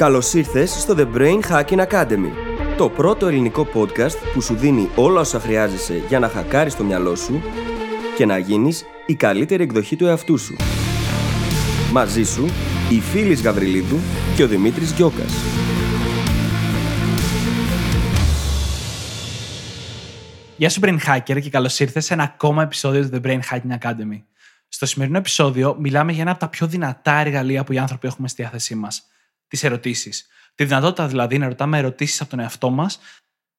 Καλώς ήρθες στο The Brain Hacking Academy, το πρώτο ελληνικό podcast που σου δίνει όλα όσα χρειάζεσαι για να χακάρεις το μυαλό σου και να γίνεις η καλύτερη εκδοχή του εαυτού σου. Μαζί σου, η Φίλης Γαβριλίδου και ο Δημήτρης Γιώκας. Γεια σου Brain Hacker και καλώς ήρθες σε ένα ακόμα επεισόδιο του The Brain Hacking Academy. Στο σημερινό επεισόδιο μιλάμε για ένα από τα πιο δυνατά εργαλεία που οι άνθρωποι έχουμε στη διάθεσή μας. Τις ερωτήσεις. Τη δυνατότητα δηλαδή να ρωτάμε ερωτήσεις από τον εαυτό μας,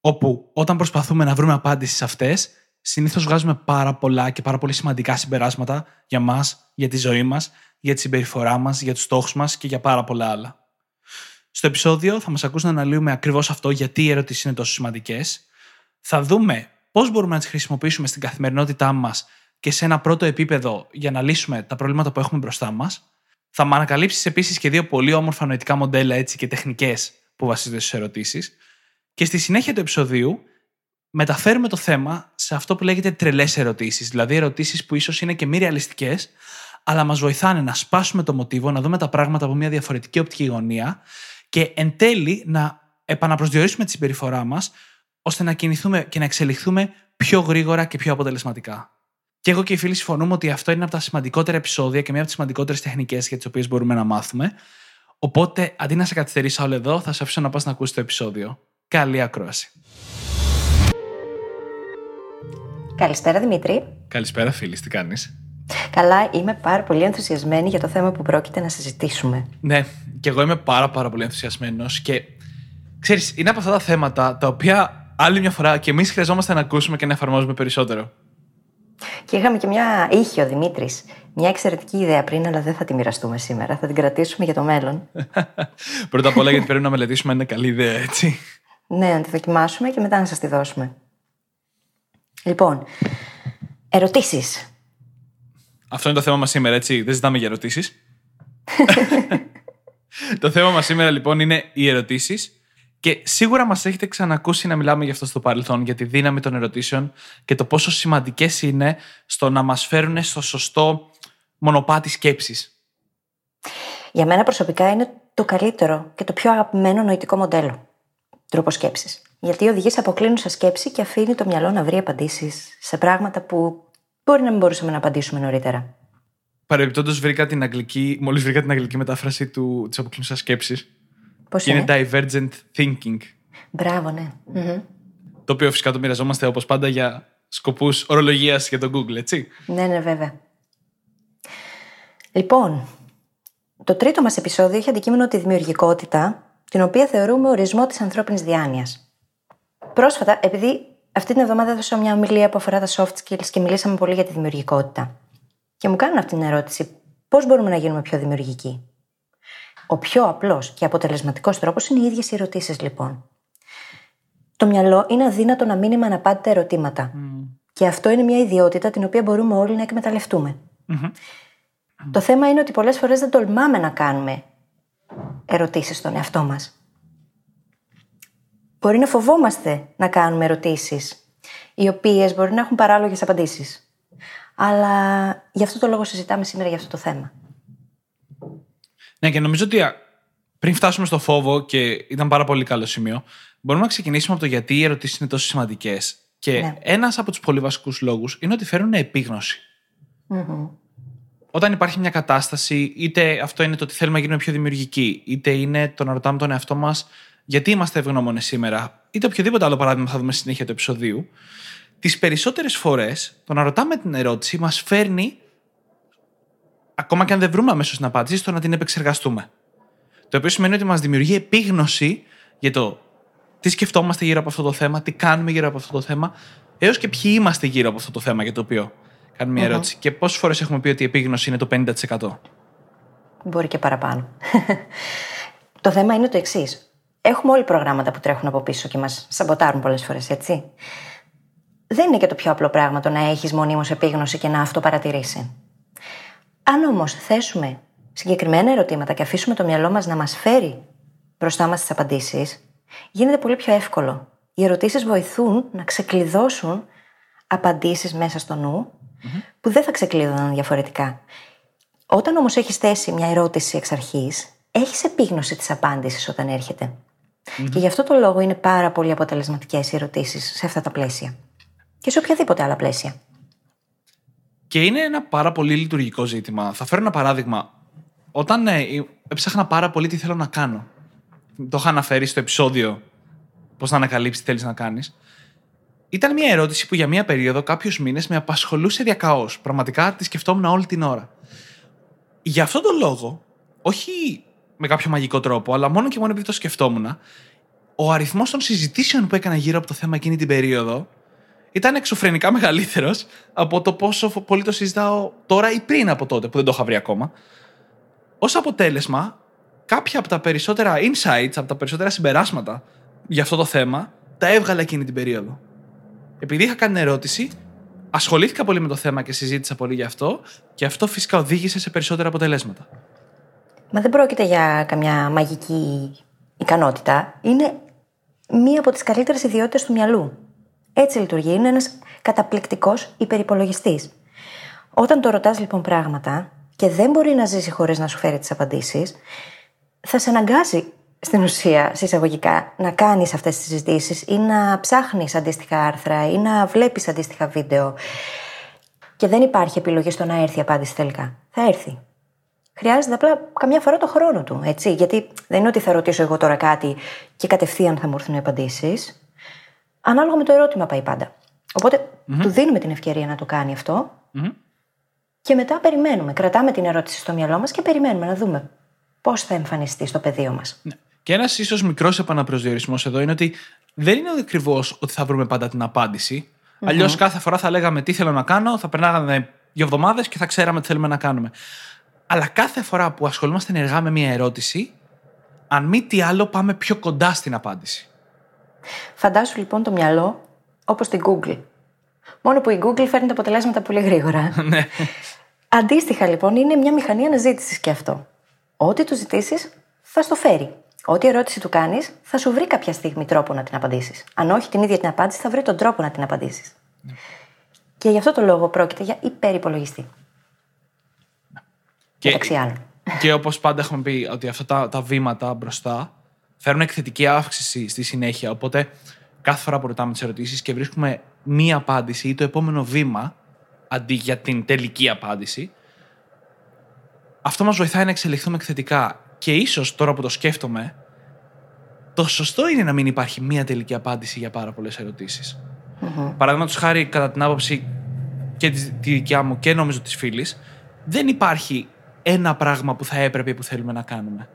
όπου όταν προσπαθούμε να βρούμε απάντηση σε αυτές, συνήθως βγάζουμε πάρα πολλά και πάρα πολύ σημαντικά συμπεράσματα για μας, για τη ζωή μας, για τη συμπεριφορά μας, για τους στόχους μας και για πάρα πολλά άλλα. Στο επεισόδιο θα μας ακούσει να αναλύουμε ακριβώς αυτό γιατί οι ερωτήσεις είναι τόσο σημαντικές. Θα δούμε πώς μπορούμε να τις χρησιμοποιήσουμε στην καθημερινότητά μας και σε ένα πρώτο επίπεδο για να λύσουμε τα προβλήματα που έχουμε μπροστά μας. Θα με ανακαλύψεις επίσης και δύο πολύ όμορφα νοητικά μοντέλα έτσι, και τεχνικές που βασίζονται στις ερωτήσεις. Και στη συνέχεια του επεισοδίου μεταφέρουμε το θέμα σε αυτό που λέγεται τρελές ερωτήσεις. Δηλαδή ερωτήσεις που ίσως είναι και μη ρεαλιστικές, αλλά μας βοηθάνε να σπάσουμε το μοτίβο, να δούμε τα πράγματα από μια διαφορετική οπτική γωνία και εν τέλει να επαναπροσδιορίσουμε τη συμπεριφορά μας ώστε να κινηθούμε και να εξελιχθούμε πιο γρήγορα και πιο αποτελεσματικά. Και εγώ και οι φίλοι συμφωνούμε ότι αυτό είναι από τα σημαντικότερα επεισόδια και μία από τις σημαντικότερες τεχνικές για τις οποίες μπορούμε να μάθουμε. Οπότε, αντί να σε καθυστερήσω όλο εδώ, θα σε αφήσω να πας να ακούσεις το επεισόδιο. Καλή ακρόαση. Καλησπέρα Δημήτρη. Καλησπέρα, φίλη, τι κάνεις; Καλά, είμαι πάρα πολύ ενθουσιασμένη για το θέμα που πρόκειται να συζητήσουμε. Ναι, και εγώ είμαι πάρα, πάρα πολύ ενθουσιασμένος και ξέρεις, είναι από αυτά τα θέματα τα οποία άλλη μια φορά και εμείς χρειαζόμαστε να ακούσουμε και να εφαρμόζουμε περισσότερο. Και είχαμε και μια ήχη ο Δημήτρης. Μια εξαιρετική ιδέα πριν, αλλά δεν θα τη μοιραστούμε σήμερα. Θα την κρατήσουμε για το μέλλον. Πρώτα απ' όλα, γιατί πρέπει να μελετήσουμε αν είναι καλή ιδέα, έτσι. ναι, να τη δοκιμάσουμε και μετά να σας τη δώσουμε. Λοιπόν, ερωτήσεις. Αυτό είναι το θέμα μας σήμερα, έτσι. Δεν ζητάμε για ερωτήσεις. το θέμα μας σήμερα, λοιπόν, είναι οι ερωτήσεις και σίγουρα μας έχετε ξανακούσει να μιλάμε γι' αυτό στο παρελθόν, για τη δύναμη των ερωτήσεων και το πόσο σημαντικές είναι στο να μας φέρουν στο σωστό μονοπάτι σκέψης. Για μένα προσωπικά είναι το καλύτερο και το πιο αγαπημένο νοητικό μοντέλο. Τρόπο σκέψης. Γιατί οδηγεί σε αποκλίνουσα σκέψη και αφήνει το μυαλό να βρει απαντήσεις σε πράγματα που μπορεί να μην μπορούσαμε να απαντήσουμε νωρίτερα. Παρεμπιπτόντως, βρήκα την αγγλική, μόλις βρήκα την αγγλική μετάφραση της αποκλίνουσας σκέψης Πώς είναι divergent thinking. Μπράβο, ναι. Το οποίο φυσικά το μοιραζόμαστε όπως πάντα για σκοπούς ορολογίας για το Google, έτσι. Ναι, ναι, βέβαια. Λοιπόν, το τρίτο μας επεισόδιο έχει αντικείμενο τη δημιουργικότητα, την οποία θεωρούμε ορισμό της ανθρώπινης διάνοιας. Πρόσφατα, επειδή αυτή την εβδομάδα έδωσα μια ομιλία που αφορά τα soft skills και μιλήσαμε πολύ για τη δημιουργικότητα. Και μου κάνουν αυτή την ερώτηση, πώς μπορούμε να γίνουμε πιο δημιουργικοί; Ο πιο απλός και αποτελεσματικός τρόπος είναι οι ίδιες οι ερωτήσεις, λοιπόν. Το μυαλό είναι αδύνατο να μείνει με αναπάντητα ερωτήματα. Και αυτό είναι μια ιδιότητα την οποία μπορούμε όλοι να εκμεταλλευτουμε Το θέμα είναι ότι πολλές φορές δεν τολμάμε να κάνουμε ερωτήσεις στον εαυτό μας. Μπορεί να φοβόμαστε να κάνουμε ερωτήσεις, οι οποίες μπορεί να έχουν παράλογες απαντήσεις. Αλλά γι' αυτό το λόγο συζητάμε σήμερα για αυτό το θέμα. Ναι, και νομίζω ότι πριν φτάσουμε στο φόβο, και ήταν πάρα πολύ καλό σημείο, μπορούμε να ξεκινήσουμε από το γιατί οι ερωτήσεις είναι τόσο σημαντικές. Και ναι. ένας από τους πολύ βασικούς λόγους είναι ότι φέρουν Όταν υπάρχει μια κατάσταση, είτε αυτό είναι το ότι θέλουμε να γίνουμε πιο δημιουργικοί, είτε είναι το να ρωτάμε τον εαυτό μας γιατί είμαστε ευγνώμονες σήμερα, είτε οποιοδήποτε άλλο παράδειγμα θα δούμε στη συνέχεια του επεισοδίου, τις περισσότερες φορές το να ρωτάμε την ερώτηση μας φέρνει ακόμα και αν δεν βρούμε αμέσως την απάντηση, στο να την επεξεργαστούμε. Το οποίο σημαίνει ότι μας δημιουργεί επίγνωση για το τι σκεφτόμαστε γύρω από αυτό το θέμα, τι κάνουμε γύρω από αυτό το θέμα, έως και ποιοι είμαστε γύρω από αυτό το θέμα για το οποίο κάνουμε μια ερώτηση. Και πόσες φορές έχουμε πει ότι η επίγνωση είναι το 50%. Μπορεί και παραπάνω. το θέμα είναι το εξής. Έχουμε όλοι προγράμματα που τρέχουν από πίσω και μας σαμποτάρουν πολλές φορές, έτσι. Δεν είναι και το πιο απλό πράγμα το να έχεις μονίμως επίγνωση και να αυτό παρατηρήσει. Αν όμως θέσουμε συγκεκριμένα ερωτήματα και αφήσουμε το μυαλό μας να μας φέρει μπροστά μας τις απαντήσεις, γίνεται πολύ πιο εύκολο. Οι ερωτήσεις βοηθούν να ξεκλειδώσουν απαντήσεις μέσα στο νου που δεν θα ξεκλείδωναν διαφορετικά. Όταν όμως έχεις θέσει μια ερώτηση εξ αρχής, έχεις επίγνωση της απάντησης όταν έρχεται. Και γι' αυτό το λόγο είναι πάρα πολύ αποτελεσματικές οι ερωτήσεις σε αυτά τα πλαίσια. Και σε οποιαδήποτε άλλα πλαίσια. Και είναι ένα πάρα πολύ λειτουργικό ζήτημα. Θα φέρω ένα παράδειγμα. Όταν ε, έψαχνα πάρα πολύ τι θέλω να κάνω. Το είχα αναφέρει στο επεισόδιο πώς να ανακαλύψει τι θέλεις να κάνεις. Ήταν μια ερώτηση που για μια περίοδο, κάποιους μήνες, με απασχολούσε διακαώς. Πραγματικά τη σκεφτόμουν όλη την ώρα. Γι' αυτόν τον λόγο, όχι με κάποιο μαγικό τρόπο, αλλά μόνο και μόνο επειδή το σκεφτόμουν, ο αριθμός των συζητήσεων που έκανα γύρω από το θέμα εκείνη την περίοδο ήταν εξωφρενικά μεγαλύτερος από το πόσο πολύ το συζητάω τώρα ή πριν από τότε που δεν το είχα βρει ακόμα. Ω αποτέλεσμα, κάποια από τα περισσότερα insights, από τα περισσότερα συμπεράσματα για αυτό το θέμα, τα έβγαλα εκείνη την περίοδο. Επειδή είχα κάνει ερώτηση, ασχολήθηκα πολύ με το θέμα και συζήτησα πολύ γι' αυτό, και αυτό φυσικά οδήγησε σε περισσότερα αποτελέσματα. Μα δεν πρόκειται για καμιά μαγική ικανότητα. Είναι μία από τις καλύτερες ιδιότητες του μυαλού. Έτσι λειτουργεί. Είναι ένας καταπληκτικός υπερυπολογιστής. Όταν το ρωτάς λοιπόν πράγματα και δεν μπορεί να ζήσει χωρίς να σου φέρει τις απαντήσεις, θα σε αναγκάσει στην ουσία, συσσαγωγικά, να κάνεις αυτές τις συζητήσεις ή να ψάχνεις αντίστοιχα άρθρα ή να βλέπεις αντίστοιχα βίντεο. Και δεν υπάρχει επιλογή στο να έρθει η απάντηση τελικά. Θα έρθει. Χρειάζεται απλά καμιά φορά το χρόνο του, έτσι. Γιατί δεν είναι ότι θα ρωτήσω εγώ τώρα κάτι και κατευθείαν θα μου έρθουν οι απαντήσεις. Ανάλογα με το ερώτημα πάει πάντα. του δίνουμε την ευκαιρία να το κάνει Και μετά περιμένουμε. Κρατάμε την ερώτηση στο μυαλό μας και περιμένουμε να δούμε πώς θα εμφανιστεί στο πεδίο μας. Ναι. Και ένας ίσως μικρός επαναπροσδιορισμός εδώ είναι ότι δεν είναι ακριβώς ότι θα βρούμε πάντα την απάντηση. Mm-hmm. Αλλιώς κάθε φορά θα λέγαμε τι θέλω να κάνω, θα περνάγαμε δύο εβδομάδες και θα ξέραμε τι θέλουμε να κάνουμε. Αλλά κάθε φορά που ασχολούμαστε ενεργά με μια ερώτηση, αν μη τι άλλο, πάμε πιο κοντά στην απάντηση. Φαντάσου λοιπόν το μυαλό όπως την Google. Μόνο που η Google φέρνει τα αποτελέσματα πολύ γρήγορα. ναι. Αντίστοιχα λοιπόν είναι μια μηχανή αναζήτησης και αυτό. Ό,τι του ζητήσεις θα στο φέρει. Ό,τι ερώτηση του κάνεις, θα σου βρει κάποια στιγμή τρόπο να την απαντήσεις. Αν όχι την ίδια την απάντηση, θα βρει τον τρόπο να την απαντήσεις. Ναι. Και γι' αυτό το λόγο πρόκειται για υπερυπολογιστή. Και, και όπως πάντα έχουμε πει, ότι αυτά τα, τα βήματα μπροστά φέρουν εκθετική αύξηση στη συνέχεια. Οπότε κάθε φορά που ρωτάμε τις ερωτήσεις και βρίσκουμε μία απάντηση ή το επόμενο βήμα αντί για την τελική απάντηση, αυτό μας βοηθάει να εξελιχθούμε εκθετικά. Και ίσως τώρα που το σκέφτομαι, το σωστό είναι να μην υπάρχει μία τελική απάντηση για πάρα πολλές ερωτήσεις. Mm-hmm. Παραδείγματος χάρη, κατά την άποψη και της, τη δικιά μου και νομίζω της φίλης, δεν υπάρχει ένα πράγμα που θα έπρεπε που θέλουμε να κάνουμε.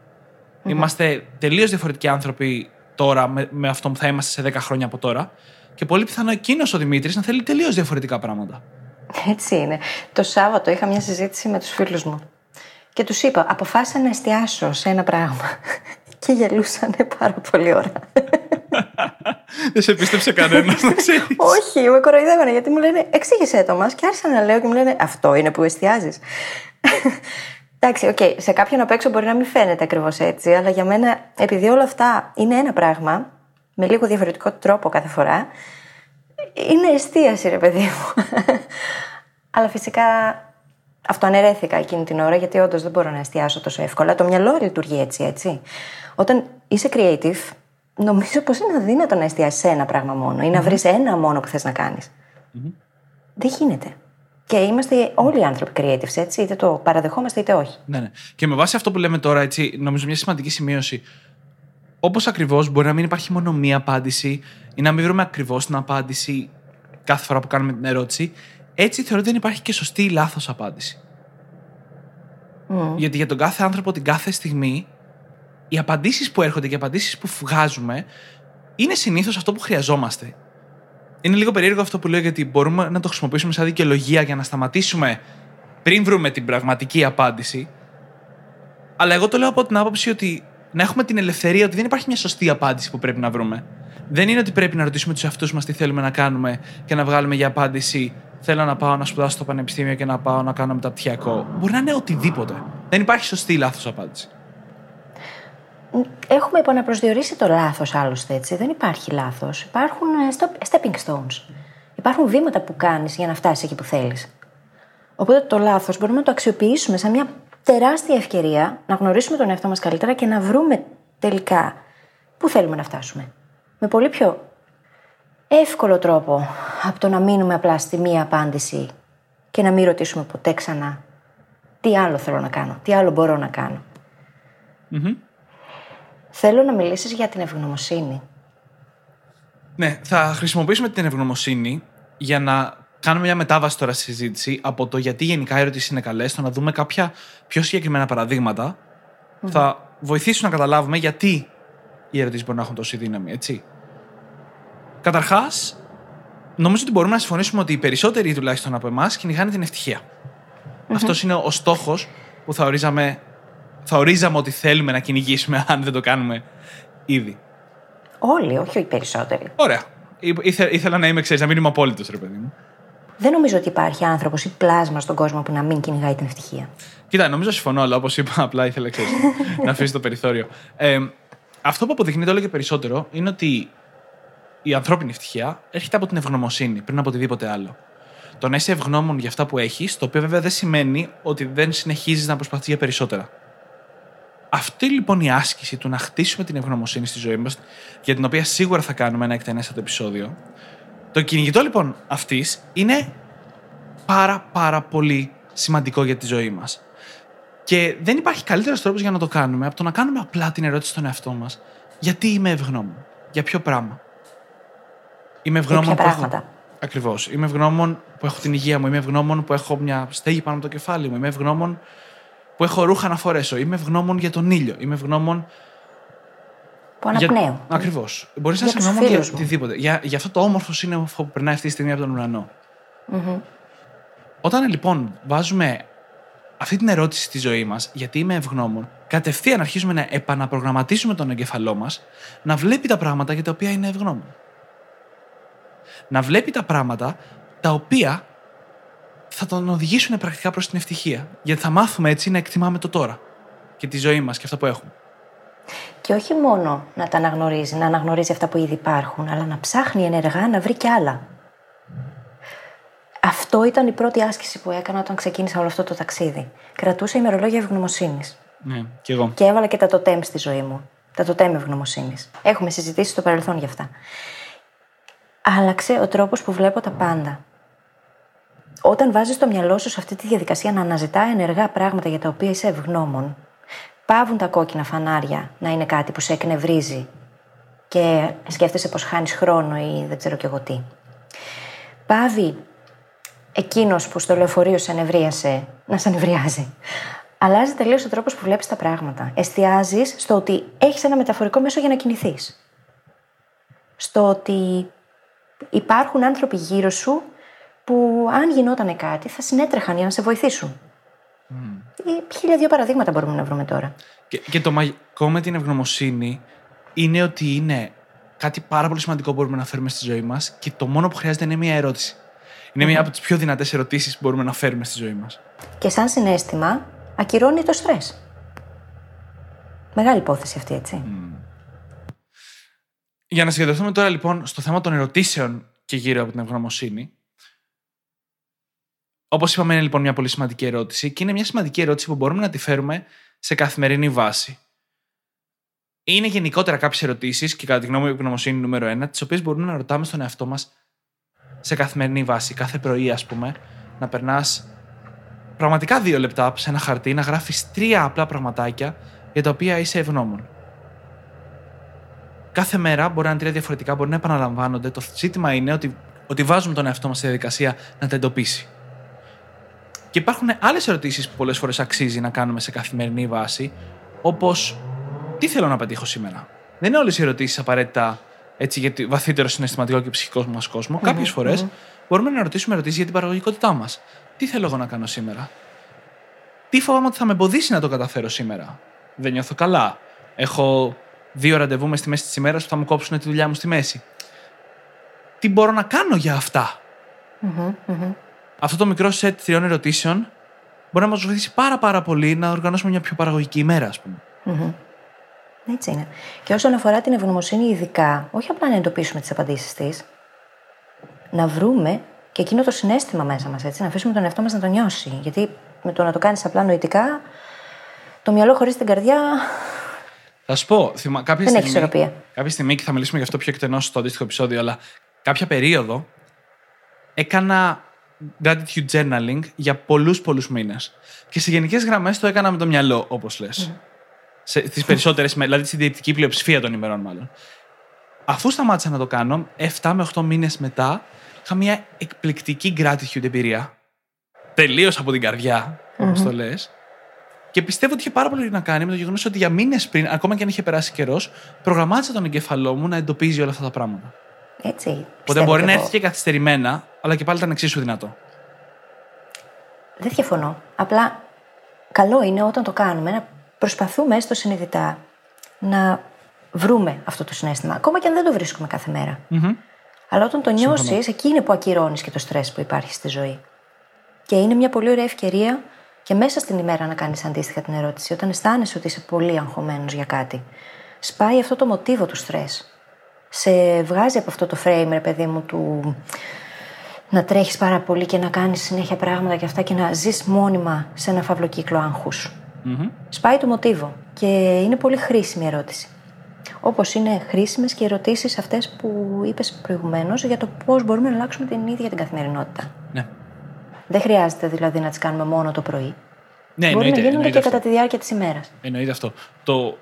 Mm-hmm. Είμαστε τελείως διαφορετικοί άνθρωποι τώρα με, με αυτό που θα είμαστε σε 10 χρόνια από τώρα. Και πολύ πιθανό εκείνος ο Δημήτρης να θέλει τελείως διαφορετικά πράγματα. Έτσι είναι. Το Σάββατο είχα μια συζήτηση με τους φίλους μου. Και τους είπα, αποφάσισα να εστιάσω σε ένα πράγμα. Και γελούσαν πάρα πολύ ώρα. Δεν σε πίστεψε κανένας, να ξέρεις. Όχι, με κοροϊδεύανε γιατί μου λένε εξήγησε το μας και άρχισα να λέω και μου λένε Αυτό είναι που εστιάζεις. Εντάξει, OK, okay. σε κάποιον απ' έξω μπορεί να μην φαίνεται ακριβώς έτσι, αλλά για μένα, επειδή όλα αυτά είναι ένα πράγμα, με λίγο διαφορετικό τρόπο κάθε φορά, είναι εστίαση, ρε παιδί μου. αλλά φυσικά αυτό αναιρέθηκα εκείνη την ώρα, γιατί όντως δεν μπορώ να εστιάσω τόσο εύκολα. Το μυαλό λειτουργεί έτσι, έτσι. Όταν είσαι creative, νομίζω πως είναι αδύνατο να εστιάσεις σε ένα πράγμα μόνο ή να βρεις ένα μόνο που θες να κάνεις. Δεν γίνεται. Και είμαστε όλοι οι άνθρωποι creatives, έτσι, είτε το παραδεχόμαστε είτε όχι. Ναι, ναι. Και με βάση αυτό που λέμε τώρα, έτσι, νομίζω μια σημαντική σημείωση. Όπως ακριβώς μπορεί να μην υπάρχει μόνο μία απάντηση ή να μην βρούμε ακριβώς την απάντηση κάθε φορά που κάνουμε την ερώτηση, έτσι θεωρώ ότι δεν υπάρχει και σωστή ή λάθος απάντηση. Mm. Γιατί για τον κάθε άνθρωπο την κάθε στιγμή, οι απαντήσεις που έρχονται και οι απαντήσεις που βγάζουμε είναι συνήθως αυτό που χρειαζόμαστε είναι λίγο περίεργο αυτό που λέω γιατί μπορούμε να το χρησιμοποιήσουμε σαν δικαιολογία για να σταματήσουμε πριν βρούμε την πραγματική απάντηση. Αλλά εγώ το λέω από την άποψη ότι να έχουμε την ελευθερία ότι δεν υπάρχει μια σωστή απάντηση που πρέπει να βρούμε. Δεν είναι ότι πρέπει να ρωτήσουμε τους εαυτούς μας τι θέλουμε να κάνουμε και να βγάλουμε για απάντηση Θέλω να πάω να σπουδάσω στο πανεπιστήμιο και να πάω να κάνω μεταπτυχιακό. Μπορεί να είναι οτιδήποτε. Δεν υπάρχει σωστή ή λάθος απάντηση. Έχουμε επαναπροσδιορίσει το λάθος άλλωστε έτσι. Δεν υπάρχει λάθος. Υπάρχουν ε, stepping stones. Υπάρχουν βήματα που κάνεις για να φτάσεις εκεί που θέλεις. Οπότε το λάθος μπορούμε να το αξιοποιήσουμε σαν μια τεράστια ευκαιρία να γνωρίσουμε τον εαυτό μας καλύτερα και να βρούμε τελικά πού θέλουμε να φτάσουμε. Με πολύ πιο εύκολο τρόπο από το να μείνουμε απλά στη μία απάντηση και να μην ρωτήσουμε ποτέ ξανά τι άλλο θέλω να κάνω, τι άλλο μπορώ να κανω Θέλω να μιλήσεις για την ευγνωμοσύνη. Ναι, θα χρησιμοποιήσουμε την ευγνωμοσύνη για να κάνουμε μια μετάβαση τώρα στη συζήτηση από το γιατί γενικά οι ερωτήσεις είναι καλές, στο να δούμε κάποια πιο συγκεκριμένα Θα βοηθήσουν να καταλάβουμε γιατί οι ερωτήσεις μπορούν να έχουν τόση δύναμη, έτσι. Καταρχάς, νομίζω ότι μπορούμε να συμφωνήσουμε ότι οι περισσότεροι τουλάχιστον από εμάς κυνηγάνε την ευτυχία. Αυτός είναι ο στόχος που θα ορίζαμε, θα ορίζαμε ότι θέλουμε να κυνηγήσουμε αν δεν το κάνουμε ήδη. Όλοι, όχι οι περισσότεροι. Ωραία. Ήθε, ήθελα να είμαι, ξέρεις, να μην είμαι απόλυτος, ρε παιδί μου. Δεν νομίζω ότι υπάρχει άνθρωπος ή πλάσμα στον κόσμο που να μην κυνηγάει την ευτυχία. Κοίτα, νομίζω συμφωνώ, αλλά όπως είπα, απλά ήθελα ξέρεις, να αφήσει το περιθώριο. Ε, αυτό που αποδεικνύεται όλο και περισσότερο είναι ότι η ανθρώπινη ευτυχία έρχεται από την ευγνωμοσύνη πριν από οτιδήποτε άλλο. Το να είσαι ευγνώμων για αυτά που έχεις, το οποίο βέβαια δεν σημαίνει ότι δεν συνεχίζεις να προσπαθείς για περισσότερα. Αυτή λοιπόν η άσκηση του να χτίσουμε την ευγνωμοσύνη στη ζωή μας, για την οποία σίγουρα θα κάνουμε ένα εκτενέστατο επεισόδιο, το κυνηγητό λοιπόν αυτής είναι πάρα πάρα πολύ σημαντικό για τη ζωή μας. Και δεν υπάρχει καλύτερος τρόπος για να το κάνουμε από το να κάνουμε απλά την ερώτηση στον εαυτό μας. Γιατί είμαι ευγνώμων, για ποιο πράγμα; Είμαι ευγνώμων που έχω. Ακριβώς. Είμαι ευγνώμων που έχω την υγεία μου. Είμαι ευγνώμων που έχω μια στέγη πάνω από το κεφάλι μου. Είμαι ευγνώμων που έχω ρούχα να φορέσω. Είμαι ευγνώμων για τον ήλιο. Είμαι ευγνώμων. Που αναπνέω. Για... Ακριβώς. Μπορείς να είσαι ευγνώμων για οτιδήποτε. Για, για αυτό το όμορφο σύννεφο που περνάει αυτή τη στιγμή από τον ουρανο mm-hmm. Όταν λοιπόν βάζουμε αυτή την ερώτηση στη ζωή μας, γιατί είμαι ευγνώμων, κατευθείαν αρχίζουμε να επαναπρογραμματίσουμε τον εγκεφαλό μας να βλέπει τα πράγματα για τα οποία είναι ευγνώμων να βλέπει τα πράγματα τα οποία θα τον οδηγήσουν πρακτικά προς την ευτυχία. Γιατί θα μάθουμε έτσι να εκτιμάμε το τώρα και τη ζωή μας και αυτά που έχουμε. Και όχι μόνο να τα αναγνωρίζει, να αναγνωρίζει αυτά που ήδη υπάρχουν, αλλά να ψάχνει ενεργά να βρει κι άλλα. Αυτό ήταν η πρώτη άσκηση που έκανα όταν ξεκίνησα όλο αυτό το ταξίδι. Κρατούσα ημερολόγια ευγνωμοσύνης. Ναι, και εγώ. Και έβαλα και τα τοτέμ στη ζωή μου. Τα τοτέμ ευγνωμοσύνης. Έχουμε συζητήσει στο παρελθόν γι' αυτά άλλαξε ο τρόπος που βλέπω τα πάντα. Όταν βάζεις το μυαλό σου σε αυτή τη διαδικασία να αναζητά ενεργά πράγματα για τα οποία είσαι ευγνώμων, πάβουν τα κόκκινα φανάρια να είναι κάτι που σε εκνευρίζει και σκέφτεσαι πως χάνεις χρόνο ή δεν ξέρω κι εγώ τι. Πάβει εκείνος που στο λεωφορείο σε ανεβρίασε να σε ανεβριάζει. Αλλάζει τελείως ο τρόπος που βλέπεις τα πράγματα. Εστιάζεις στο ότι έχεις ένα μεταφορικό μέσο για να κινηθείς. Στο ότι υπάρχουν άνθρωποι γύρω σου που αν γινόταν κάτι θα συνέτρεχαν για να σε βοηθήσουν. Mm. Χίλια δύο παραδείγματα μπορούμε να βρούμε τώρα. Και, και το μαγικό με την ευγνωμοσύνη είναι ότι είναι κάτι πάρα πολύ σημαντικό που μπορούμε να φέρουμε στη ζωή μας και το μόνο που χρειάζεται είναι μία ερώτηση. Είναι μία από τις πιο δυνατές ερωτήσεις που μπορούμε να φέρουμε στη ζωή μας. Και σαν συνέστημα, ακυρώνει το στρες. Μεγάλη υπόθεση αυτή, έτσι. Για να συγκεντρωθούμε τώρα λοιπόν στο θέμα των ερωτήσεων και γύρω από την ευγνωμοσύνη. Όπως είπαμε, είναι λοιπόν μια πολύ σημαντική ερώτηση και είναι μια σημαντική ερώτηση που μπορούμε να τη φέρουμε σε καθημερινή βάση. Είναι γενικότερα κάποιες ερωτήσεις και κατά τη γνώμη μου, η ευγνωμοσύνη νούμερο ένα, τις οποίες μπορούμε να ρωτάμε στον εαυτό μας σε καθημερινή βάση. Κάθε πρωί, ας πούμε, να περνάς πραγματικά δύο λεπτά σε ένα χαρτί, να γράφεις τρία απλά πραγματάκια για τα οποία είσαι ευγνώμων κάθε μέρα μπορεί να είναι τρία διαφορετικά, μπορεί να επαναλαμβάνονται. Το ζήτημα είναι ότι, ότι βάζουμε τον εαυτό μας στη διαδικασία να τα εντοπίσει. Και υπάρχουν άλλες ερωτήσεις που πολλές φορές αξίζει να κάνουμε σε καθημερινή βάση, όπως τι θέλω να πετύχω σήμερα; Δεν είναι όλες οι ερωτήσεις απαραίτητα έτσι, για το βαθύτερο συναισθηματικό και ψυχικό μας κόσμο. Mm-hmm, Κάποιες φορές mm-hmm. μπορούμε να ρωτήσουμε ερωτήσεις για την παραγωγικότητά μας. Τι θέλω εγώ να κάνω σήμερα; Τι φοβάμαι ότι θα με εμποδίσει να το καταφέρω σήμερα; Δεν νιώθω καλά. Έχω δύο ραντεβού με στη μέση της ημέρας που θα μου κόψουν τη δουλειά μου στη μέση. Τι μπορώ να κάνω για αυτα Αυτό το μικρό σετ τριών ερωτήσεων μπορεί να μας βοηθήσει πάρα πάρα πολύ να οργανώσουμε μια πιο παραγωγική ημέρα, ας πούμε. Έτσι είναι. Και όσον αφορά την ευγνωμοσύνη, ειδικά, όχι απλά να εντοπίσουμε τις απαντήσεις της, να βρούμε και εκείνο το συνέστημα μέσα μας, έτσι, να αφήσουμε τον εαυτό μας να το νιώσει. Γιατί με το να το κάνεις απλά νοητικά, Το μυαλό χωρίς την καρδιά. Θα σου πω, θυμα, κάποια, Δεν έχει στιγμή, ισορροπία. κάποια στιγμή και θα μιλήσουμε γι' αυτό πιο εκτενώς στο αντίστοιχο επεισόδιο, αλλά κάποια περίοδο έκανα gratitude journaling για πολλούς πολλούς μήνες. Και σε γενικές γραμμές το έκανα με το μυαλό, όπως λες. Στι περισσότερες μέρε, δηλαδή στην διεπτική πλειοψηφία των ημερών, μάλλον. Αφού σταμάτησα να το κάνω, 7 με 8 μήνες μετά, είχα μια εκπληκτική gratitude εμπειρία. Τελείως από την καρδιά, όπως το λες. Και πιστεύω ότι είχε πάρα πολύ να κάνει με το γεγονός ότι για μήνες πριν, ακόμα και αν είχε περάσει καιρός, προγραμμάτισα τον εγκέφαλό μου να εντοπίζει όλα αυτά τα πράγματα. Έτσι. Οπότε πιστεύω μπορεί κι να εγώ. έρθει και καθυστερημένα, αλλά και πάλι ήταν εξίσου δυνατό. Δεν διαφωνώ. Απλά καλό είναι όταν το κάνουμε να προσπαθούμε έστω συνειδητά να βρούμε αυτό το συνέστημα. Ακόμα και αν δεν το βρίσκουμε κάθε μέρα. Αλλά όταν το νιώσεις, εκεί είναι που ακυρώνεις και το στρες που υπάρχει στη ζωή. Και είναι μια πολύ ωραία ευκαιρία και μέσα στην ημέρα να κάνεις αντίστοιχα την ερώτηση. Όταν αισθάνεσαι ότι είσαι πολύ αγχωμένος για κάτι, σπάει αυτό το μοτίβο του στρες. Σε βγάζει από αυτό το frame, ρε παιδί μου, του να τρέχεις πάρα πολύ και να κάνεις συνέχεια πράγματα και αυτά και να ζεις μόνιμα σε ένα φαύλο κύκλο άγχους. Σπάει το μοτίβο και είναι πολύ χρήσιμη ερώτηση. Όπως είναι χρήσιμες και οι ερωτήσεις αυτές που είπες προηγουμένως για το πώς μπορούμε να αλλάξουμε την ίδια την καθημερινότητα. Ναι. Δεν χρειάζεται δηλαδή να τις κάνουμε μόνο το πρωί. Ναι, Μπορεί εννοείται, να γίνουν εννοείται και αυτό. κατά τη διάρκεια της ημέρας. Εννοείται αυτό. Το...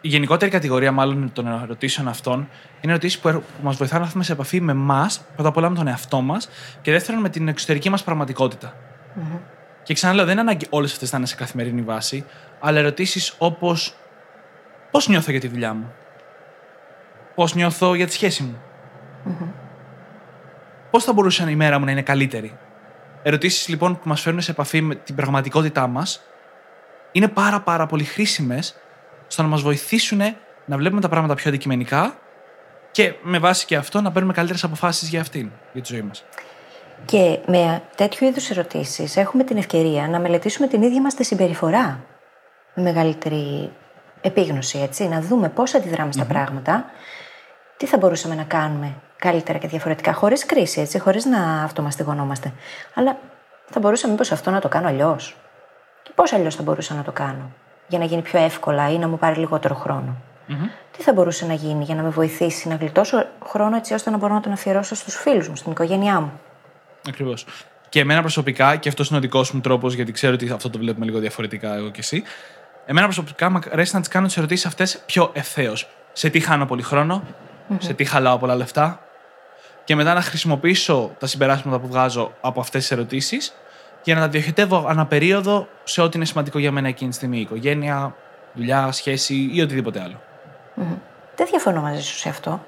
Η γενικότερη κατηγορία, μάλλον των ερωτήσεων αυτών, είναι ερωτήσεις που, που μας βοηθάνε να έρθουμε σε επαφή με εμάς, πρώτα απ' όλα με τον εαυτό μας, και δεύτερον με την εξωτερική μας πραγματικότητα. Και ξαναλέω, δεν είναι ανάγκη όλες αυτές να είναι σε καθημερινή βάση, αλλά ερωτήσεις όπως Πώς νιώθω για τη δουλειά μου, Πώς νιώθω για τη σχέση μου, Πώς θα μπορούσε η μέρα μου να είναι καλύτερη; Ερωτήσεις λοιπόν που μας φέρνουν σε επαφή με την πραγματικότητά μας είναι πάρα πάρα πολύ χρήσιμες στο να μας βοηθήσουν να βλέπουμε τα πράγματα πιο αντικειμενικά και με βάση και αυτό να παίρνουμε καλύτερες αποφάσεις για αυτήν, για τη ζωή μας. Και με τέτοιου είδους ερωτήσεις έχουμε την ευκαιρία να μελετήσουμε την ίδια μας τη συμπεριφορά με μεγαλύτερη επίγνωση, έτσι, να δούμε πώς αντιδράμε στα πράγματα, τι θα μπορούσαμε να κάνουμε καλύτερα και διαφορετικά, χωρίς κρίση, έτσι, χωρίς να αυτομαστιγωνόμαστε. Αλλά θα μπορούσαμε μήπως αυτό να το κάνω αλλιώς; Και πώς αλλιώς θα μπορούσα να το κάνω, για να γίνει πιο εύκολα ή να μου πάρει λιγότερο χρόνο. Τι θα μπορούσε να γίνει για να με βοηθήσει να γλιτώσω χρόνο έτσι ώστε να μπορώ να τον αφιερώσω στους φίλους μου, στην οικογένειά μου; Ακριβώς. Και εμένα προσωπικά, και αυτός είναι ο δικός μου τρόπος, γιατί ξέρω ότι αυτό το βλέπουμε λίγο διαφορετικά εγώ και εσύ. Εμένα προσωπικά μου αρέσει να τις κάνω τις ερωτήσεις αυτές πιο ευθέως. Σε τι χάνω πολύ χρόνο, σε τι χαλάω πολλά λεφτά. Και μετά να χρησιμοποιήσω τα συμπεράσματα που βγάζω από αυτές τις ερωτήσεις για να τα διοχετεύω αναπερίοδο σε ό,τι είναι σημαντικό για μένα εκείνη τη στιγμή. Οικογένεια, δουλειά, σχέση ή οτιδήποτε άλλο. Δεν διαφωνώ μαζί σου σε αυτό.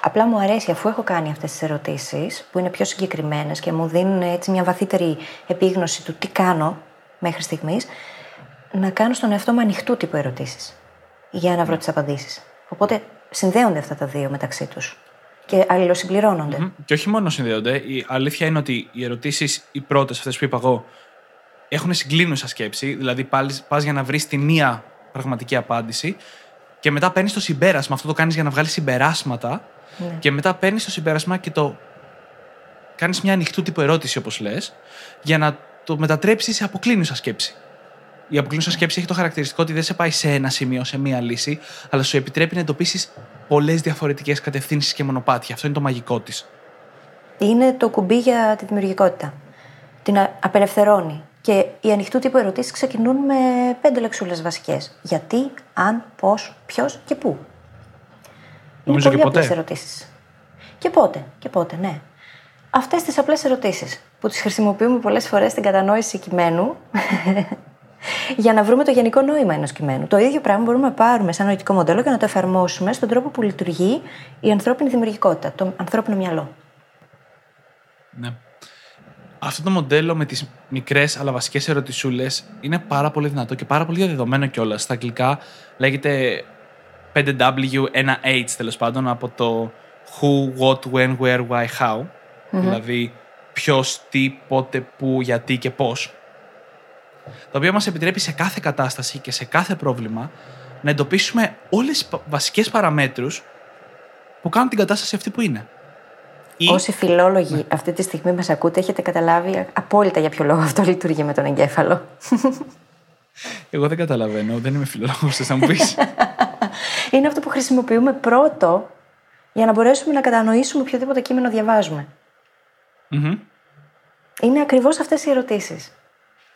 Απλά μου αρέσει αφού έχω κάνει αυτές τις ερωτήσεις που είναι πιο συγκεκριμένες και μου δίνουν έτσι μια βαθύτερη επίγνωση του τι κάνω μέχρι στιγμής να κάνω στον εαυτό μου ανοιχτού τύπου ερωτήσεις για να βρω τις απαντήσεις. Οπότε συνδέονται αυτά τα δύο μεταξύ τους και αλληλοσυμπληρώνονται. Μμ. Και όχι μόνο συνδέονται. Η αλήθεια είναι ότι οι ερωτήσεις, οι πρώτες, αυτές που είπα εγώ, έχουν συγκλίνουσα σκέψη. Δηλαδή, πας για να βρεις τη μία πραγματική απάντηση και μετά παίρνεις το συμπέρασμα. Αυτό το κάνεις για να βγάλεις συμπεράσματα. Και μετά παίρνεις το συμπέρασμα και το κάνεις μια ανοιχτού τύπου ερώτηση, όπως λες, για να το μετατρέψεις σε αποκλίνουσα σκέψη. Η αποκλίνουσα σκέψη έχει το χαρακτηριστικό ότι δεν σε πάει σε ένα σημείο, σε μία λύση, αλλά σου επιτρέπει να εντοπίσεις πολλές διαφορετικές κατευθύνσεις και μονοπάτια. Αυτό είναι το μαγικό της. Είναι το κουμπί για τη δημιουργικότητα. Την α- απελευθερώνει. Και οι ανοιχτού τύπου ερωτήσεις ξεκινούν με πέντε λεξούλες βασικές. Γιατί, αν, πώς, ποιος και πού. Νομίζω είναι και πολύ ποτέ. απλές ερωτήσεις. Και πότε, και πότε, ναι. Αυτές τις απλές ερωτήσεις που τις χρησιμοποιούμε πολλές φορές στην κατανόηση κειμένου για να βρούμε το γενικό νόημα ενός κειμένου. Το ίδιο πράγμα μπορούμε να πάρουμε σαν νοητικό μοντέλο και να το εφαρμόσουμε στον τρόπο που λειτουργεί η ανθρώπινη δημιουργικότητα, το ανθρώπινο μυαλό. Ναι. Αυτό το μοντέλο με τις μικρές αλλά βασικές ερωτησούλες είναι πάρα πολύ δυνατό και πάρα πολύ διαδεδομένο κιόλας. Στα αγγλικά λέγεται 5W, 1H τέλος πάντων από το who, what, when, where, why, how. Δηλαδή ποιος, τι, πότε, πού, γιατί και πώς. Το οποίο μας επιτρέπει σε κάθε κατάσταση και σε κάθε πρόβλημα να εντοπίσουμε όλες τις βασικές παραμέτρους που κάνουν την κατάσταση αυτή που είναι. Ή- Όσοι φιλόλογοι αυτή τη στιγμή μας ακούτε, έχετε καταλάβει απόλυτα για ποιο λόγο αυτό λειτουργεί με τον εγκέφαλο. Εγώ δεν καταλαβαίνω, δεν είμαι φιλολόγος, θες να μου πεις. Είναι αυτό που χρησιμοποιούμε πρώτο για να μπορέσουμε να κατανοήσουμε οποιοδήποτε κείμενο διαβάζουμε. Μμμ. Είναι ακριβώς αυτές οι ερωτήσεις.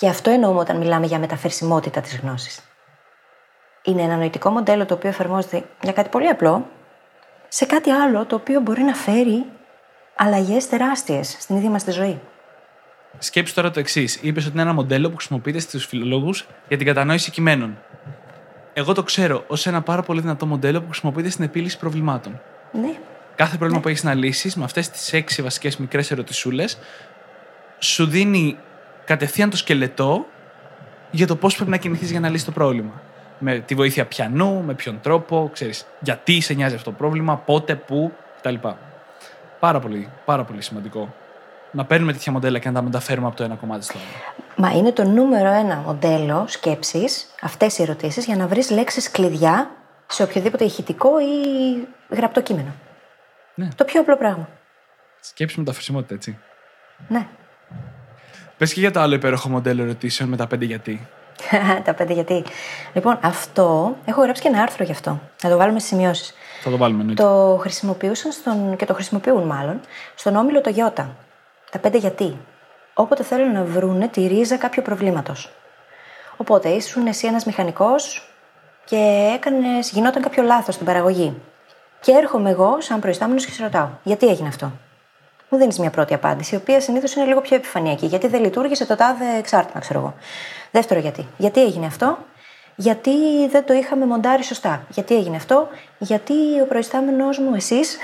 Και αυτό εννοούμε όταν μιλάμε για μεταφερσιμότητα της γνώσης. Είναι ένα νοητικό μοντέλο το οποίο εφαρμόζεται για κάτι πολύ απλό σε κάτι άλλο το οποίο μπορεί να φέρει αλλαγές τεράστιες στην ίδια μας τη ζωή. Σκέψου τώρα το εξής. Είπες ότι είναι ένα μοντέλο που χρησιμοποιείται στους φιλολόγους για την κατανόηση κειμένων. Εγώ το ξέρω ως ένα πάρα πολύ δυνατό μοντέλο που χρησιμοποιείται στην επίλυση προβλημάτων. Ναι. Κάθε πρόβλημα που έχεις να λύσεις με αυτές τις έξι βασικές μικρές ερωτησούλες, σου δίνει κατευθείαν το σκελετό για το πώς πρέπει να κινηθείς για να λύσεις το πρόβλημα. Με τη βοήθεια πιανού, με ποιον τρόπο, ξέρεις, γιατί σε νοιάζει αυτό το πρόβλημα, πότε, πού κτλ. Πάρα πολύ, πάρα πολύ σημαντικό. Να παίρνουμε τέτοια μοντέλα και να τα μεταφέρουμε από το ένα κομμάτι στο άλλο. Μα είναι το νούμερο ένα μοντέλο σκέψης, αυτές οι ερωτήσεις, για να βρεις λέξεις κλειδιά σε οποιοδήποτε ηχητικό ή γραπτό κείμενο. Ναι. Το πιο απλό πράγμα. Σκέψη μεταφερσιμότητα, έτσι. Ναι. Πες και για το άλλο υπέροχο μοντέλο ερωτήσεων με τα πέντε γιατί. Τα πέντε γιατί. Λοιπόν, αυτό. Έχω γράψει και ένα άρθρο γι' αυτό. Να το βάλουμε στις σημειώσεις. Θα το βάλουμε εννοείται. Το χρησιμοποιούσαν στον, και το χρησιμοποιούν μάλλον στον όμιλο το Ιώτα. Τα πέντε γιατί. Όποτε θέλουν να βρούνε τη ρίζα κάποιου προβλήματος. Οπότε ήσουν εσύ ένας μηχανικός και έκανες, γινόταν κάποιο λάθος στην παραγωγή. Και έρχομαι εγώ, σαν προϊστάμενος, και σε ρωτάω: Γιατί έγινε αυτό; Μου δίνει μια πρώτη απάντηση, η οποία συνήθως είναι λίγο πιο επιφανειακή. Γιατί δεν λειτουργήσε το τάδε εξάρτημα, ξέρω εγώ. Δεύτερο γιατί. Γιατί έγινε αυτό; Γιατί δεν το είχαμε μοντάρει σωστά. Γιατί έγινε αυτό; Γιατί ο προϊστάμενο μου, εσείς,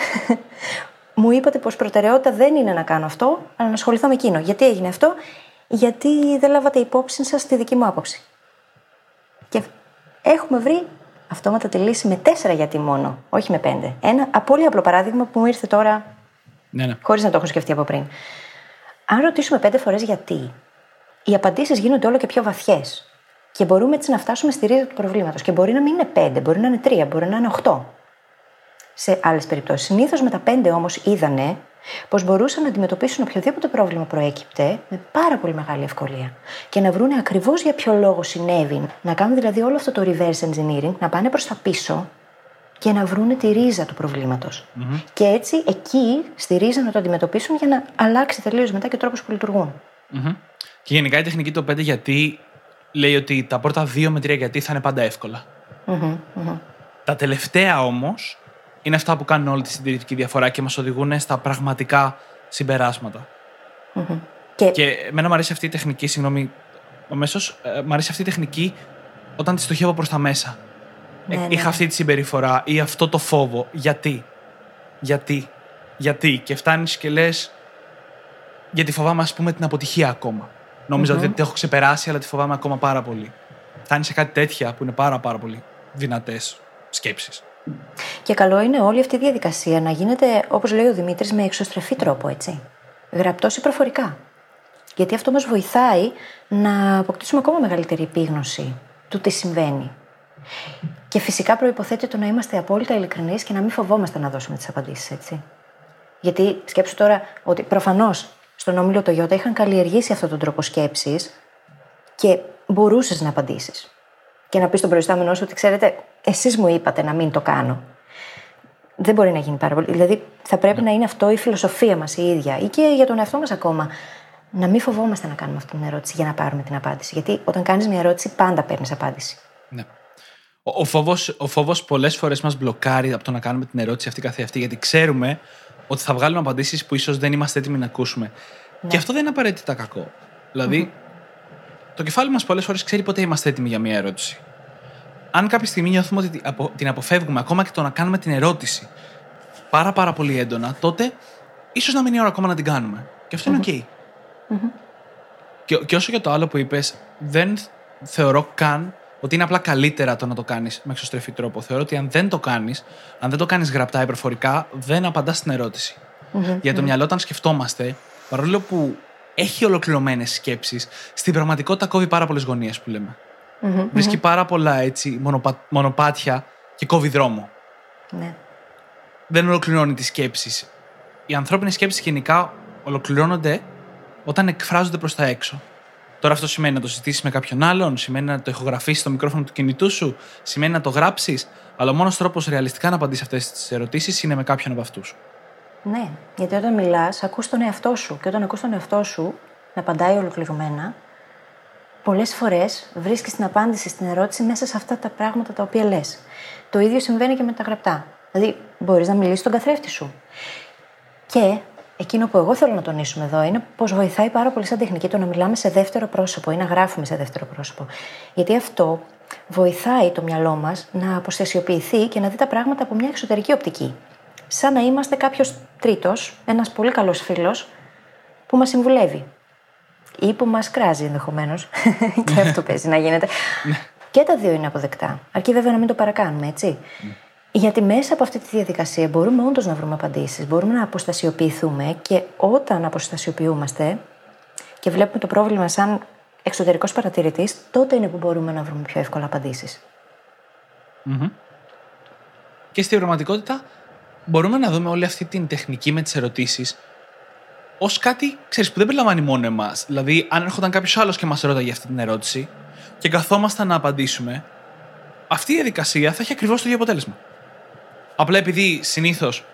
μου είπατε πως προτεραιότητα δεν είναι να κάνω αυτό, αλλά να ασχοληθώ με εκείνο. Γιατί έγινε αυτό; Γιατί δεν λάβατε υπόψη σας τη δική μου άποψη. Και έχουμε βρει αυτόματα τη λύση με τέσσερα γιατί μόνο, όχι με πέντε. Ένα α, πολύ απλό παράδειγμα που μου ήρθε τώρα Ναι, ναι. χωρίς να το έχω σκεφτεί από πριν. Αν ρωτήσουμε πέντε φορές γιατί, οι απαντήσεις γίνονται όλο και πιο βαθιές. Και μπορούμε έτσι να φτάσουμε στη ρίζα του προβλήματος. Και μπορεί να μην είναι πέντε, μπορεί να είναι τρία, μπορεί να είναι οχτώ. Σε άλλες περιπτώσεις. Συνήθως με τα πέντε όμως είδανε πως μπορούσαν να αντιμετωπίσουν οποιοδήποτε πρόβλημα προέκυπτε με πάρα πολύ μεγάλη ευκολία. Και να βρούνε ακριβώς για ποιο λόγο συνέβη. Να κάνουν δηλαδή όλο αυτό το reverse engineering, να πάνε προς τα πίσω και να βρούνε τη ρίζα του προβληματο Και έτσι εκεί στη ρίζα να το αντιμετωπίσουν για να αλλάξει τελείως μετά και ο τρόπος που λειτουργούν. Μμμ. Και γενικά η τεχνική το 5 γιατί λέει ότι τα πρώτα 2 με 3 γιατί θα είναι πάντα εύκολα. Μμμ, μμμ. Τα τελευταία όμως είναι αυτά που κάνουν όλη τη συντηρητική διαφορά και μας οδηγούν στα πραγματικά συμπεράσματα. Και, Και εμένα μου αρέσει αυτή η τεχνική, συγγνώμη, αμέσω, μου αρέσει αυτή η τεχνική όταν τη στοχεύω προς τα μέσα. Ναι, Ε, ναι, Είχα ναι. αυτή τη συμπεριφορά ή αυτό το φόβο. Γιατί; Γιατί; Γιατί; Και φτάνεις και λες. Γιατί φοβάμαι, ας πούμε, την αποτυχία ακόμα. Νόμιζα ότι δεν την έχω ξεπεράσει, αλλά τη φοβάμαι ακόμα πάρα πολύ. Φτάνει σε κάτι τέτοια που είναι πάρα, πάρα πολύ δυνατές σκέψεις. και καλό είναι όλη αυτή η διαδικασία να γίνεται, όπως λέει ο Δημήτρης, με εξωστρεφή τρόπο, έτσι. Γραπτός ή προφορικά. Γιατί αυτό μας βοηθάει να αποκτήσουμε ακόμα μεγαλύτερη επίγνωση του τι συμβαίνει. Και φυσικά προποθέτει το να είμαστε απόλυτα ειλικρινείς και να μην φοβόμαστε να δώσουμε τις απαντήσεις, έτσι. Γιατί σκέψου τώρα ότι προφανώς στον όμιλο το Ιώτα είχαν καλλιεργήσει αυτόν τον τρόπο σκέψης και μπορούσες να απαντήσεις. Και να πεις στον προϊστάμενό σου ότι ξέρετε, εσείς μου είπατε να μην το κάνω. Δεν μπορεί να γίνει πάρα πολύ. Δηλαδή, θα πρέπει να είναι αυτό η φιλοσοφία μας η ίδια ή και για τον εαυτό μας ακόμα. Να μην φοβόμαστε να κάνουμε αυτή την ερώτηση για να πάρουμε την απάντηση. Γιατί όταν κάνεις μια ερώτηση, πάντα παίρνεις απάντηση. Ναι. Ο, ο φόβος, ο φόβος πολλές φορές μας μπλοκάρει από το να κάνουμε την ερώτηση αυτή καθεαυτή, γιατί ξέρουμε ότι θα βγάλουμε απαντήσεις που ίσως δεν είμαστε έτοιμοι να ακούσουμε. Και αυτό δεν είναι απαραίτητα κακό. Δηλαδή, το κεφάλι μας πολλές φορές ξέρει πότε είμαστε έτοιμοι για μια ερώτηση. Αν κάποια στιγμή νιώθουμε ότι την απο- την αποφεύγουμε, ακόμα και το να κάνουμε την ερώτηση πάρα πάρα πολύ έντονα, τότε ίσως να μην είναι ώρα ακόμα να την κάνουμε. Και αυτό είναι οκ. Και, και όσο για το άλλο που είπες, δεν θεωρώ καν ότι είναι απλά καλύτερα το να το κάνεις με εξωστρεφή τρόπο. Θεωρώ ότι αν δεν το κάνεις, αν δεν το κάνεις γραπτά ή προφορικά, δεν απαντάς στην ερωτηση Για το μυαλό, όταν σκεφτόμαστε, παρόλο που έχει ολοκληρωμένες σκέψεις, στην πραγματικότητα κόβει πάρα πολλές γωνίες που λέμε. Βρίσκει πάρα πολλά έτσι, μονοπα- μονοπάτια και κόβει δρόμο. Ναι. Δεν ολοκληρώνει τις σκέψεις. Οι ανθρώπινες σκέψεις γενικά ολοκληρώνονται όταν εκφράζονται προς τα έξω. Τώρα αυτό σημαίνει να το συζητήσεις με κάποιον άλλον, σημαίνει να το ηχογραφήσεις στο μικρόφωνο του κινητού σου, σημαίνει να το γράψεις. Αλλά ο μόνος τρόπος ρεαλιστικά να απαντήσεις αυτές τις ερωτήσεις είναι με κάποιον από αυτούς. Ναι, γιατί όταν μιλάς, ακούς τον εαυτό σου. Και όταν ακούς τον εαυτό σου να απαντάει ολοκληρωμένα, πολλές φορές βρίσκεις την απάντηση στην ερώτηση μέσα σε αυτά τα πράγματα τα οποία λες. Το ίδιο συμβαίνει και με τα γραπτά. Δηλαδή, μπορείς να μιλήσεις στον καθρέφτη σου. Και εκείνο που εγώ θέλω να τονίσουμε εδώ είναι πως βοηθάει πάρα πολύ σαν τεχνική το να μιλάμε σε δεύτερο πρόσωπο ή να γράφουμε σε δεύτερο πρόσωπο. Γιατί αυτό βοηθάει το μυαλό μας να αποστασιοποιηθεί και να δει τα πράγματα από μια εξωτερική οπτική. Σαν να είμαστε κάποιος τρίτος, ένας πολύ καλός φίλος που μας συμβουλεύει. Ή που μας κράζει ενδεχομένως. και αυτό παίζει να γίνεται. και τα δύο είναι αποδεκτά. Αρκεί βέβαια να μην το παρακάνουμε, έτσι. Γιατί μέσα από αυτή τη διαδικασία μπορούμε όντως να βρούμε απαντήσεις, μπορούμε να αποστασιοποιηθούμε και όταν αποστασιοποιούμαστε και βλέπουμε το πρόβλημα σαν εξωτερικός παρατηρητής, τότε είναι που μπορούμε να βρούμε πιο εύκολα Και στην πραγματικότητα μπορούμε να δούμε όλη αυτή την τεχνική με τις ερωτήσεις ως κάτι ξέρεις, που δεν περιλαμβάνει μόνο εμάς. Δηλαδή, αν έρχονταν κάποιος άλλος και μας ρώταγε αυτή την ερώτηση και καθόμασταν να απαντήσουμε, αυτή η διαδικασία θα έχει ακριβώς το ίδιο αποτέλεσμα. Απλά επειδή συνήθως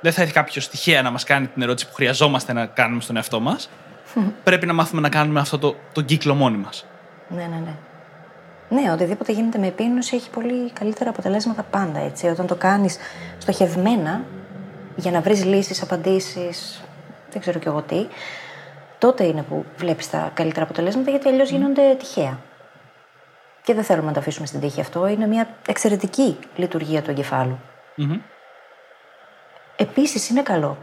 δεν θα έρθει κάποιο τυχαία να μας κάνει την ερώτηση που χρειαζόμαστε να κάνουμε στον εαυτό μας, πρέπει να μάθουμε να κάνουμε αυτό το, το κύκλο μόνοι μας. Ναι, ναι, ναι. Ναι, οτιδήποτε γίνεται με επίγνωση έχει πολύ καλύτερα αποτελέσματα πάντα. Έτσι. Όταν το κάνεις στοχευμένα για να βρεις λύσεις, απαντήσεις, δεν ξέρω κι εγώ τι, τότε είναι που βλέπεις τα καλύτερα αποτελέσματα γιατί αλλιώς γίνονται τυχαία. Και δεν θέλουμε να το αφήσουμε στην τύχη αυτό. Είναι μια εξαιρετική λειτουργία του εγκεφάλου. Mm-hmm. Επίσης, είναι καλό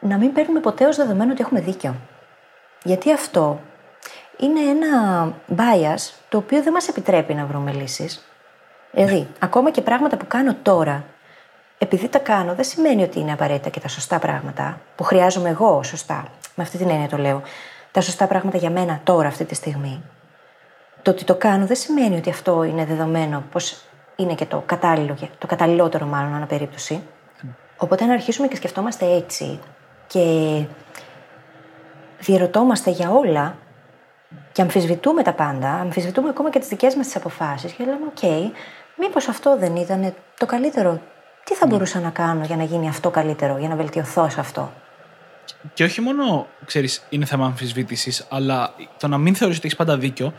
να μην παίρνουμε ποτέ ως δεδομένο ότι έχουμε δίκιο. Γιατί αυτό είναι ένα bias το οποίο δεν μας επιτρέπει να βρούμε λύσεις. Δηλαδή, ακόμα και πράγματα που κάνω τώρα, επειδή τα κάνω, δεν σημαίνει ότι είναι απαραίτητα και τα σωστά πράγματα, που χρειάζομαι εγώ σωστά. Με αυτή την έννοια το λέω. Τα σωστά πράγματα για μένα τώρα, αυτή τη στιγμή. Το ότι το κάνω δεν σημαίνει ότι αυτό είναι δεδομένο, πως είναι και το κατάλληλο, το καταλληλότερο μάλλον, ανά περίπτωση. Οπότε να αρχίσουμε και σκεφτόμαστε έτσι και διερωτόμαστε για όλα και αμφισβητούμε τα πάντα, αμφισβητούμε ακόμα και τις δικές μας τις αποφάσεις και λέμε: OK, okay, μήπως αυτό δεν ήταν το καλύτερο. Τι θα μπορούσα να κάνω για να γίνει αυτό καλύτερο, για να βελτιωθώ σε αυτό; Και όχι μόνο, ξέρεις, είναι θέμα αμφισβήτησης, αλλά το να μην θεωρείς ότι έχεις πάντα δίκιο,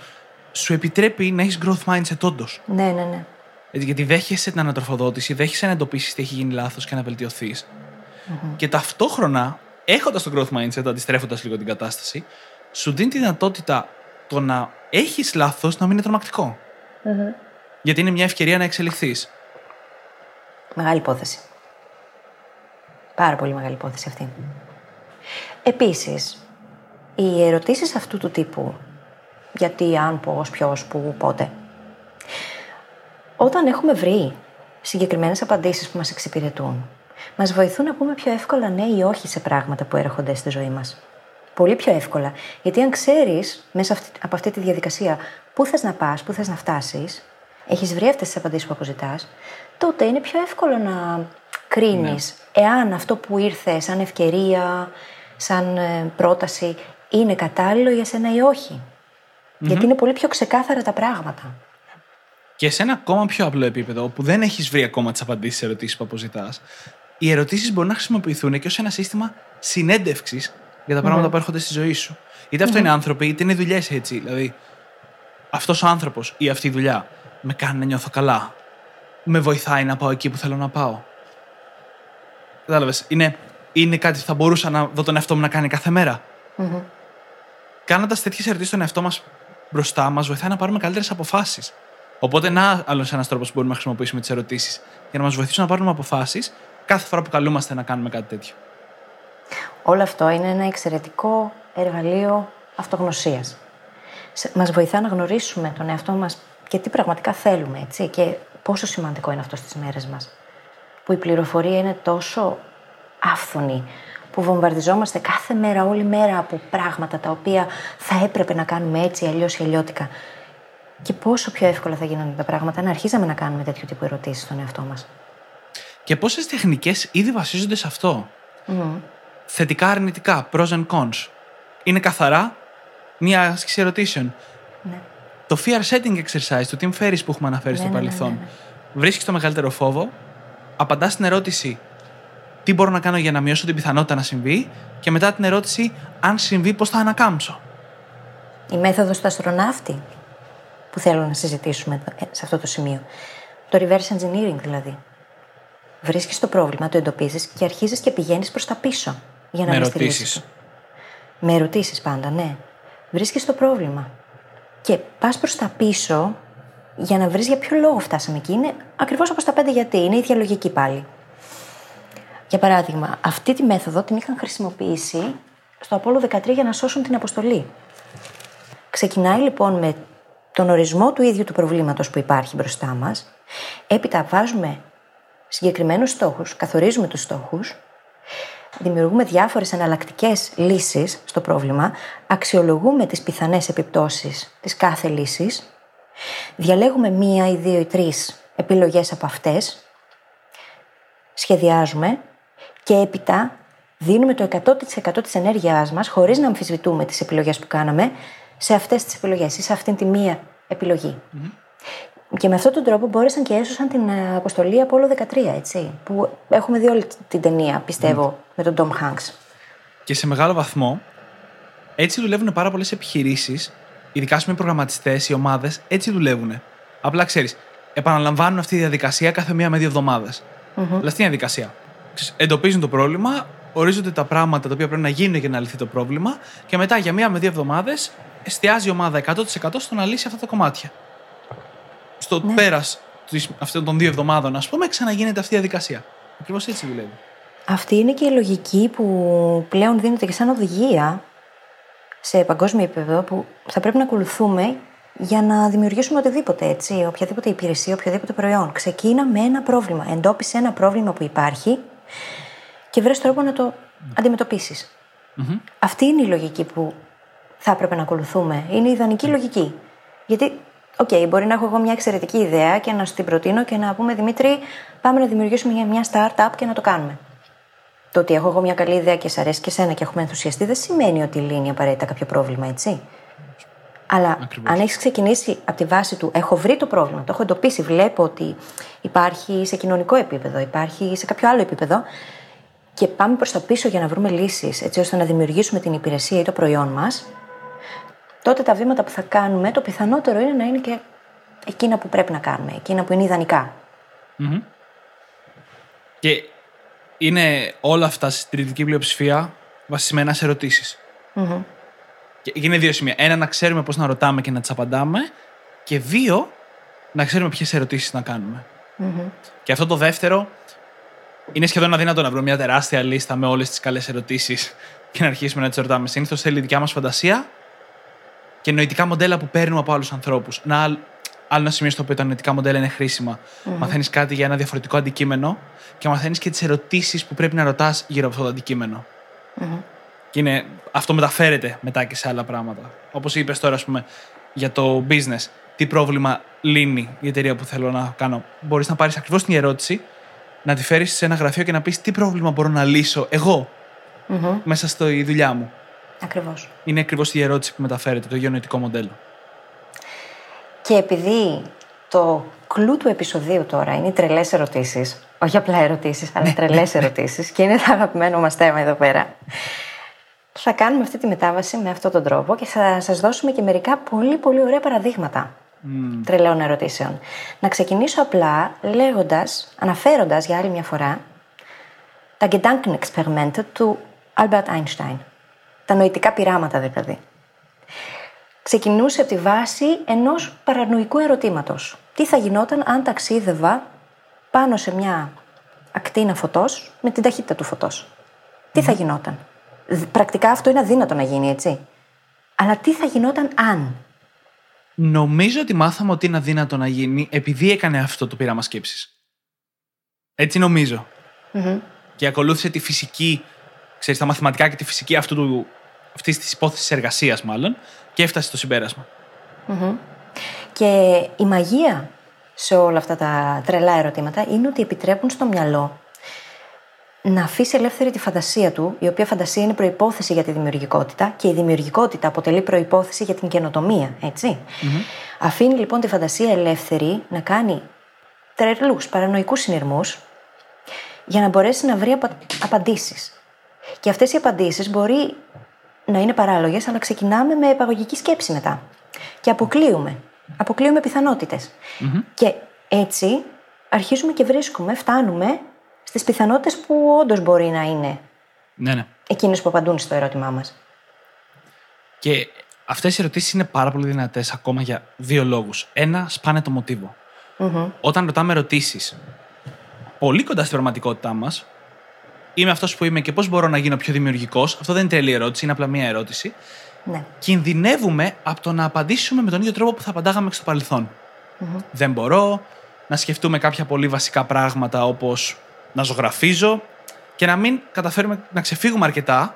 σου επιτρέπει να έχεις growth mindset όντως. Ναι, ναι, ναι. Γιατί δέχεσαι την ανατροφοδότηση, δέχεσαι να εντοπίσεις τι έχει γίνει λάθος και να βελτιωθει mm-hmm. Και ταυτόχρονα, έχοντας το growth mindset, αντιστρέφοντας λίγο την κατάσταση, σου δίνει τη δυνατότητα το να έχεις λάθος να μην είναι τρομακτικό. Mm-hmm. Γιατί είναι μια ευκαιρία να εξελιχθείς. Μεγάλη υπόθεση. Πάρα πολύ μεγάλη υπόθεση αυτή. Επίσης, οι ερωτήσεις αυτού του τύπου, γιατί, αν, πώς, ποιος, που, πότε, όταν έχουμε βρει συγκεκριμένες απαντήσεις που μας εξυπηρετούν, μας βοηθούν να πούμε πιο εύκολα ναι ή όχι σε πράγματα που έρχονται στη ζωή μας. Πολύ πιο εύκολα. Γιατί αν ξέρεις μέσα από αυτή τη διαδικασία πού θες να πας, πού θες να φτάσεις, έχεις βρει αυτές τις απαντήσεις που αποζητάς, τότε είναι πιο εύκολο να κρίνεις ναι. εάν αυτό που ήρθε σαν ευκαιρία, σαν ε, πρόταση, είναι κατάλληλο για σένα ή Γιατί είναι πολύ πιο ξεκάθαρα τα πράγματα. Και σε ένα ακόμα πιο απλό επίπεδο, όπου δεν έχεις βρει ακόμα τις απαντήσεις σε ερωτήσεις που αποζητάς, οι ερωτήσεις μπορούν να χρησιμοποιηθούν και ως ένα σύστημα συνέντευξης για τα πράγματα ναι. που έρχονται στη ζωή σου. Είτε αυτό είναι άνθρωποι, είτε είναι δουλειές έτσι. Δηλαδή, αυτός ο άνθρωπος ή αυτή η δουλειά με κάνει να νιώθω καλά. Με βοηθάει να πάω εκεί που θέλω να πάω. Κατάλαβες. Είναι, είναι κάτι που θα μπορούσα να δω τον εαυτό μου να κάνει κάθε μέρα. Mm-hmm. Κάνοντας τέτοιες ερωτήσεις στον εαυτό μας μπροστά, μας βοηθάει να πάρουμε καλύτερες αποφάσεις. Οπότε, να άλλος ένας τρόπος που μπορούμε να χρησιμοποιήσουμε τις ερωτήσεις για να μας βοηθήσουν να πάρουμε αποφάσεις κάθε φορά που καλούμαστε να κάνουμε κάτι τέτοιο. Όλο αυτό είναι ένα εξαιρετικό εργαλείο αυτογνωσίας. Μας βοηθά να γνωρίσουμε τον εαυτό μας και τι πραγματικά θέλουμε, έτσι, και πόσο σημαντικό είναι αυτό στις μέρες μας. Που η πληροφορία είναι τόσο άφθονη, που βομβαρδιζόμαστε κάθε μέρα, όλη μέρα από πράγματα τα οποία θα έπρεπε να κάνουμε έτσι, αλλιώς ή αλλιώτικα. Και πόσο πιο εύκολα θα γίνονται τα πράγματα αν αρχίζαμε να κάνουμε τέτοιου τύπου ερωτήσεις στον εαυτό μας. Και πόσες τεχνικές ήδη βασίζονται σε αυτό; Mm. Θετικά, αρνητικά, pros and cons. Είναι καθαρά Μία άσκηση ερωτήσεων. Ναι. Το fear setting exercise, το team ferries που έχουμε αναφέρει Ναι, στο ναι, ναι, παρελθόν. ναι, ναι. Βρίσκει το μεγαλύτερο φόβο, απαντάς στην ερώτηση τι μπορώ να κάνω για να μειώσω την πιθανότητα να συμβεί και μετά την ερώτηση αν συμβεί πώς θα ανακάμψω. Η μέθοδος του αστροναύτη; Που θέλω να συζητήσουμε εδώ- ε, σε αυτό το σημείο. Το reverse engineering δηλαδή. Βρίσκεις το πρόβλημα, το εντοπίζεις και αρχίζεις και πηγαίνεις προς τα πίσω για να Με βρεις τη λύση ερωτήσεις. του. Με ερωτήσεις πάντα, ναι. Βρίσκεις το πρόβλημα και πας προς τα πίσω για να βρεις για ποιο λόγο φτάσαμε εκεί. Είναι ακριβώς όπως τα πέντε γιατί, είναι η ίδια λογική πάλι. Για παράδειγμα, αυτή τη μέθοδο την είχαν χρησιμοποιήσει στο Απόλλω 13 για να σώσουν την αποστολή. Ξεκινάει λοιπόν με τον ορισμό του ίδιου του προβλήματος που υπάρχει μπροστά μας. Έπειτα βάζουμε συγκεκριμένους στόχους, καθορίζουμε τους στόχους, δημιουργούμε διάφορες εναλλακτικές λύσεις στο πρόβλημα, αξιολογούμε τις πιθανές επιπτώσεις της κάθε λύσης, διαλέγουμε μία ή δύο ή τρεις επιλογές από αυτές, σχεδιάζουμε και έπειτα δίνουμε το 100% της ενέργειάς μας, χωρίς να αμφισβητούμε τις επιλογές που κάναμε, σε αυτές τις επιλογές ή σε αυτήν τη μία επιλογή. Και με αυτόν τον τρόπο μπόρεσαν και έσωσαν την ε, αποστολή Απόλλω 13, έτσι. Που έχουμε δει όλη την ταινία, πιστεύω, με τον Tom Hanks. Και σε μεγάλο βαθμό έτσι δουλεύουν πάρα πολλές επιχειρήσεις, ειδικά ας πούμε οι προγραμματιστές, οι ομάδες, έτσι δουλεύουν. Απλά ξέρεις, επαναλαμβάνουν αυτή τη διαδικασία κάθε μία με δύο εβδομάδες. Δηλαδή, αυτή είναι η διαδικασία. Ξέρεις, Εντοπίζουν το πρόβλημα, ορίζονται τα πράγματα τα οποία πρέπει να γίνουν για να λυθεί το πρόβλημα και μετά για μία με δύο εβδομάδες εστιάζει η ομάδα 100% στο να λύσει αυτά τα κομμάτια. Στο Ναι. πέρας αυτών των δύο εβδομάδων, ας πούμε, ξαναγίνεται αυτή η διαδικασία. Ακριβώς έτσι δουλεύει. Αυτή είναι και η λογική που πλέον δίνεται και σαν οδηγία σε παγκόσμιο επίπεδο που θα πρέπει να ακολουθούμε για να δημιουργήσουμε οτιδήποτε, έτσι, οποιαδήποτε υπηρεσία, οποιοδήποτε προϊόν. Ξεκίνα με ένα πρόβλημα. Εντόπισε ένα πρόβλημα που υπάρχει και βρες τρόπο να το αντιμετωπίσεις. Αυτή είναι η λογική που θα έπρεπε να ακολουθούμε. Είναι η ιδανική λογική. Γιατί, οκ, μπορεί να έχω εγώ μια εξαιρετική ιδέα και να σου την προτείνω και να πούμε Δημήτρη, πάμε να δημιουργήσουμε μια- μια startup και να το κάνουμε. Το ότι έχω εγώ μια καλή ιδέα και σε αρέσει και σένα και έχουμε ενθουσιαστεί δεν σημαίνει ότι λύνει απαραίτητα κάποιο πρόβλημα, έτσι. Αλλά Ακριβώς. αν έχεις ξεκινήσει από τη βάση του, έχω βρει το πρόβλημα, το έχω εντοπίσει, βλέπω ότι υπάρχει σε κοινωνικό επίπεδο, υπάρχει σε κάποιο άλλο επίπεδο και πάμε προς τα πίσω για να βρούμε λύσεις, έτσι ώστε να δημιουργήσουμε την υπηρεσία ή το προϊόν μας, τότε τα βήματα που θα κάνουμε, το πιθανότερο είναι να είναι και εκείνα που πρέπει να κάνουμε, εκείνα που είναι ιδανικά. Και είναι όλα αυτά στη τριετική πλειοψηφία βασισμένα σε ερωτησει Και είναι δύο σημεία. Ένα, να ξέρουμε πώς να ρωτάμε και να τις απαντάμε. Και δύο, να ξέρουμε ποιες ερωτήσεις να κάνουμε. Και αυτό το δεύτερο είναι σχεδόν αδύνατο να βρούμε μια τεράστια λίστα με όλες τις καλές ερωτήσεις και να αρχίσουμε να τις ρωτάμε. Συνήθως θέλει η δικιά μας φαντασία και νοητικά μοντέλα που παίρνουμε από άλλους ανθρώπους. Ένα άλλ- άλλο ένα σημείο στο οποίο τα νοητικά μοντέλα είναι χρήσιμα. Μαθαίνεις κάτι για ένα διαφορετικό αντικείμενο και μαθαίνεις και τις ερωτήσεις που πρέπει να ρωτάς γύρω από αυτό το αντικείμενο. Και είναι, αυτό μεταφέρεται μετά και σε άλλα πράγματα. Όπως είπες τώρα, ας πούμε, για το business. Τι πρόβλημα λύνει η εταιρεία που θέλω να κάνω. Μπορείς να πάρεις ακριβώς την ερώτηση, να τη φέρεις σε ένα γραφείο και να πεις τι πρόβλημα μπορώ να λύσω εγώ μέσα στη δουλειά μου. Ακριβώς. Είναι ακριβώς η ερώτηση που μεταφέρεται, το ίδιο νοητικό μοντέλο. Και επειδή το κλου του επεισοδίου τώρα είναι οι τρελές ερωτήσεις, όχι απλά ερωτήσεις, αλλά τρελές ερωτήσεις, και είναι το αγαπημένο μας θέμα εδώ πέρα. Θα κάνουμε αυτή τη μετάβαση με αυτόν τον τρόπο και θα σας δώσουμε και μερικά πολύ πολύ ωραία παραδείγματα τρελαίων ερωτήσεων. Να ξεκινήσω απλά λέγοντας, αναφέροντας για άλλη μια φορά τα Gedankenexperimente του Albert Einstein. Τα νοητικά πειράματα δηλαδή ξεκινούσε από τη βάση ενός παρανοϊκού ερωτήματος. Τι θα γινόταν αν ταξίδευα πάνω σε μια ακτίνα φωτός με την ταχύτητα του φωτός. Τι θα γινόταν. Δ- Πρακτικά αυτό είναι αδύνατο να γίνει, έτσι. Αλλά τι θα γινόταν αν; Νομίζω ότι μάθαμε ότι είναι αδύνατο να γίνει επειδή έκανε αυτό το πείραμα σκέψης. Έτσι νομίζω. Και ακολούθησε τη φυσική, ξέρεις, τα μαθηματικά και τη φυσική αυτού του, αυτής της υπόθεσης εργασίας μάλλον και έφτασε στο συμπέρασμα. Και η μαγεία σε όλα αυτά τα τρελά ερωτήματα είναι ότι επιτρέπουν στο μυαλό να αφήσει ελεύθερη τη φαντασία του, η οποία φαντασία είναι προπόθεση για τη δημιουργικότητα και η δημιουργικότητα αποτελεί προπόθεση για την καινοτομία, έτσι. Αφήνει λοιπόν τη φαντασία ελεύθερη να κάνει τρελούς, παρανοϊκούς συνειρμούς για να μπορέσει να βρει απα... απαντήσεις. Και αυτές οι απαντήσεις μπορεί να είναι παράλογες, αλλά ξεκινάμε με επαγωγική σκέψη μετά. Και αποκλείουμε. Αποκλείουμε πιθανότητες. Και έτσι αρχίζουμε και βρίσκουμε, φτάνουμε στις πιθανότητες που όντως μπορεί να είναι Ναι, ναι. εκείνες που απαντούν στο ερώτημά μας. Και αυτές οι ερωτήσεις είναι πάρα πολύ δυνατές ακόμα για δύο λόγους. Ένα, σπάνε το μοτιβο Όταν ρωτάμε ερωτήσεις πολύ κοντά στην πραγματικότητά μας, είμαι αυτός που είμαι και πώς μπορώ να γίνω πιο δημιουργικός, αυτό δεν είναι τρελή ερώτηση, είναι απλά μία ερώτηση. Ναι. Κινδυνεύουμε από το να απαντήσουμε με τον ίδιο τρόπο που θα απαντάγαμε στο παρελθον Δεν μπορώ να σκεφτούμε κάποια πολύ βασικά πράγματα όπως να ζωγραφίζω και να μην καταφέρουμε να ξεφύγουμε αρκετά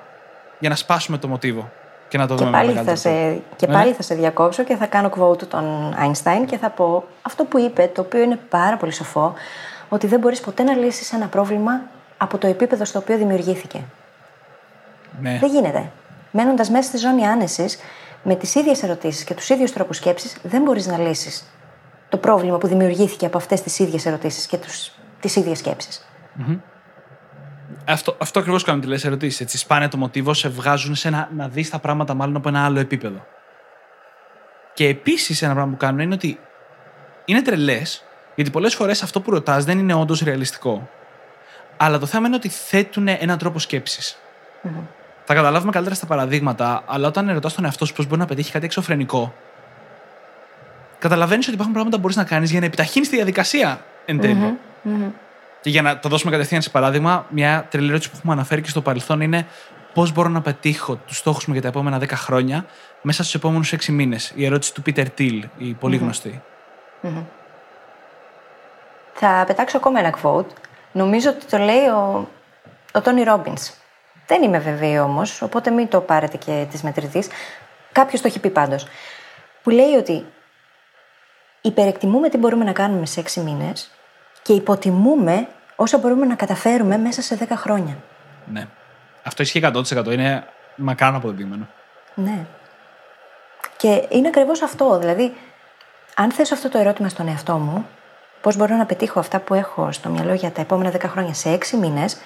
για να σπάσουμε το μοτίβο και να το Και δούμε με πάλι, θα μεγαλύτερο τρόπο. σε, και Ναι. πάλι θα σε διακόψω και θα κάνω quote τον Einstein και θα πω αυτό που είπε, το οποίο είναι πάρα πολύ σοφό, ότι δεν μπορείς ποτέ να λύσεις ένα πρόβλημα από το επίπεδο στο οποίο δημιουργήθηκε. Ναι. Δεν γίνεται. Μένοντας μέσα στη ζώνη άνεσης, με τις ίδιες ερωτήσεις και τους ίδιους τρόπους σκέψης, δεν μπορείς να λύσεις το πρόβλημα που δημιουργήθηκε από αυτές τις ίδιες ερωτήσεις και τις ίδιες σκέψεις. Αυτό, αυτό ακριβώς κάνουν τι λες ερωτήσεις. Έτσι, σπάνε το μοτίβο, σε βγάζουν σε ένα, να δεις τα πράγματα μάλλον από ένα άλλο επίπεδο. Και επίσης ένα πράγμα που κάνουν είναι ότι είναι τρελές, γιατί πολλές φορές αυτό που ρωτάς δεν είναι όντως ρεαλιστικό. Αλλά το θέμα είναι ότι θέτουν έναν τρόπο σκέψης. Θα καταλάβουμε καλύτερα στα παραδείγματα, αλλά όταν ρωτά τον εαυτό σου πώς μπορεί να πετύχει κάτι εξωφρενικό, καταλαβαίνεις ότι υπάρχουν πράγματα που μπορείς να κάνεις για να επιταχύνεις τη διαδικασία εν τελει Και για να το δώσουμε κατευθείαν σε παράδειγμα, μια τρελή ερώτηση που έχουμε αναφέρει και στο παρελθόν είναι πώς μπορώ να πετύχω τους στόχους μου για τα επόμενα 10 χρόνια μέσα στους επόμενους 6 μήνες. Η ερώτηση του Peter Thiel, η πολυ γνωστή. Θα πετάξω ακόμα ένα quote. Νομίζω ότι το λέει ο, ο Τόνι Ρόμπινς. Δεν είμαι βέβαιη όμως, οπότε μην το πάρετε και τη μετρητής. Κάποιος το έχει πει πάντως. Που λέει ότι υπερεκτιμούμε τι μπορούμε να κάνουμε σε έξι μήνες και υποτιμούμε όσα μπορούμε να καταφέρουμε μέσα σε 10 χρόνια. Ναι. Αυτό ισχύει 100%. Είναι μακράν αποδεδειγμένο. Ναι. Και είναι ακριβώς αυτό. Δηλαδή, αν θέσω αυτό το ερώτημα στον εαυτό μου, πώς μπορώ να πετύχω αυτά που έχω στο μυαλό για τα επόμενα 10 χρόνια σε 6 μήνες,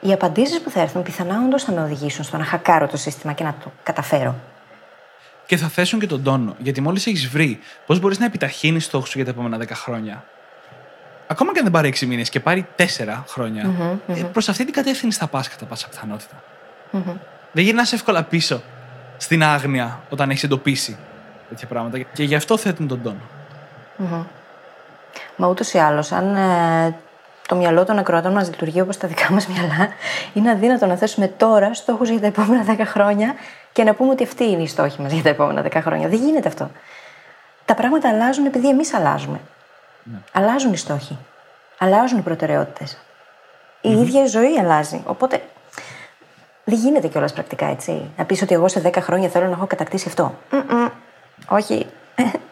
οι απαντήσεις που θα έρθουν πιθανά όντως θα με οδηγήσουν στο να χακάρω το σύστημα και να το καταφέρω. Και θα θέσουν και τον τόνο. Γιατί μόλις έχεις βρει πώς μπορείς να επιταχύνεις στόχους σου για τα επόμενα 10 χρόνια, ακόμα και αν δεν πάρει 6 μήνες και πάρει 4 χρόνια, προς αυτή την κατεύθυνση θα πας κατά πάσα πιθανότητα. Δεν γυρνάς εύκολα πίσω στην άγνοια όταν έχεις εντοπίσει τέτοια πράγματα. Και γι' αυτό θέτουν τον τόνο. Μα ούτως ή άλλως, αν ε, το μυαλό των ακροατών μας λειτουργεί όπως τα δικά μας μυαλά, είναι αδύνατο να θέσουμε τώρα στόχους για τα επόμενα 10 χρόνια και να πούμε ότι αυτή είναι η στόχη μας για τα επόμενα 10 χρόνια. Δεν γίνεται αυτό. Τα πράγματα αλλάζουν επειδή εμείς αλλάζουμε. Αλλάζουν οι στόχοι. Αλλάζουν οι προτεραιότητες. Η ίδια η ζωή αλλάζει. Οπότε δεν γίνεται κιόλας πρακτικά έτσι. Να πεις ότι εγώ σε 10 χρόνια θέλω να έχω κατακτήσει αυτό. Μμμ. Όχι.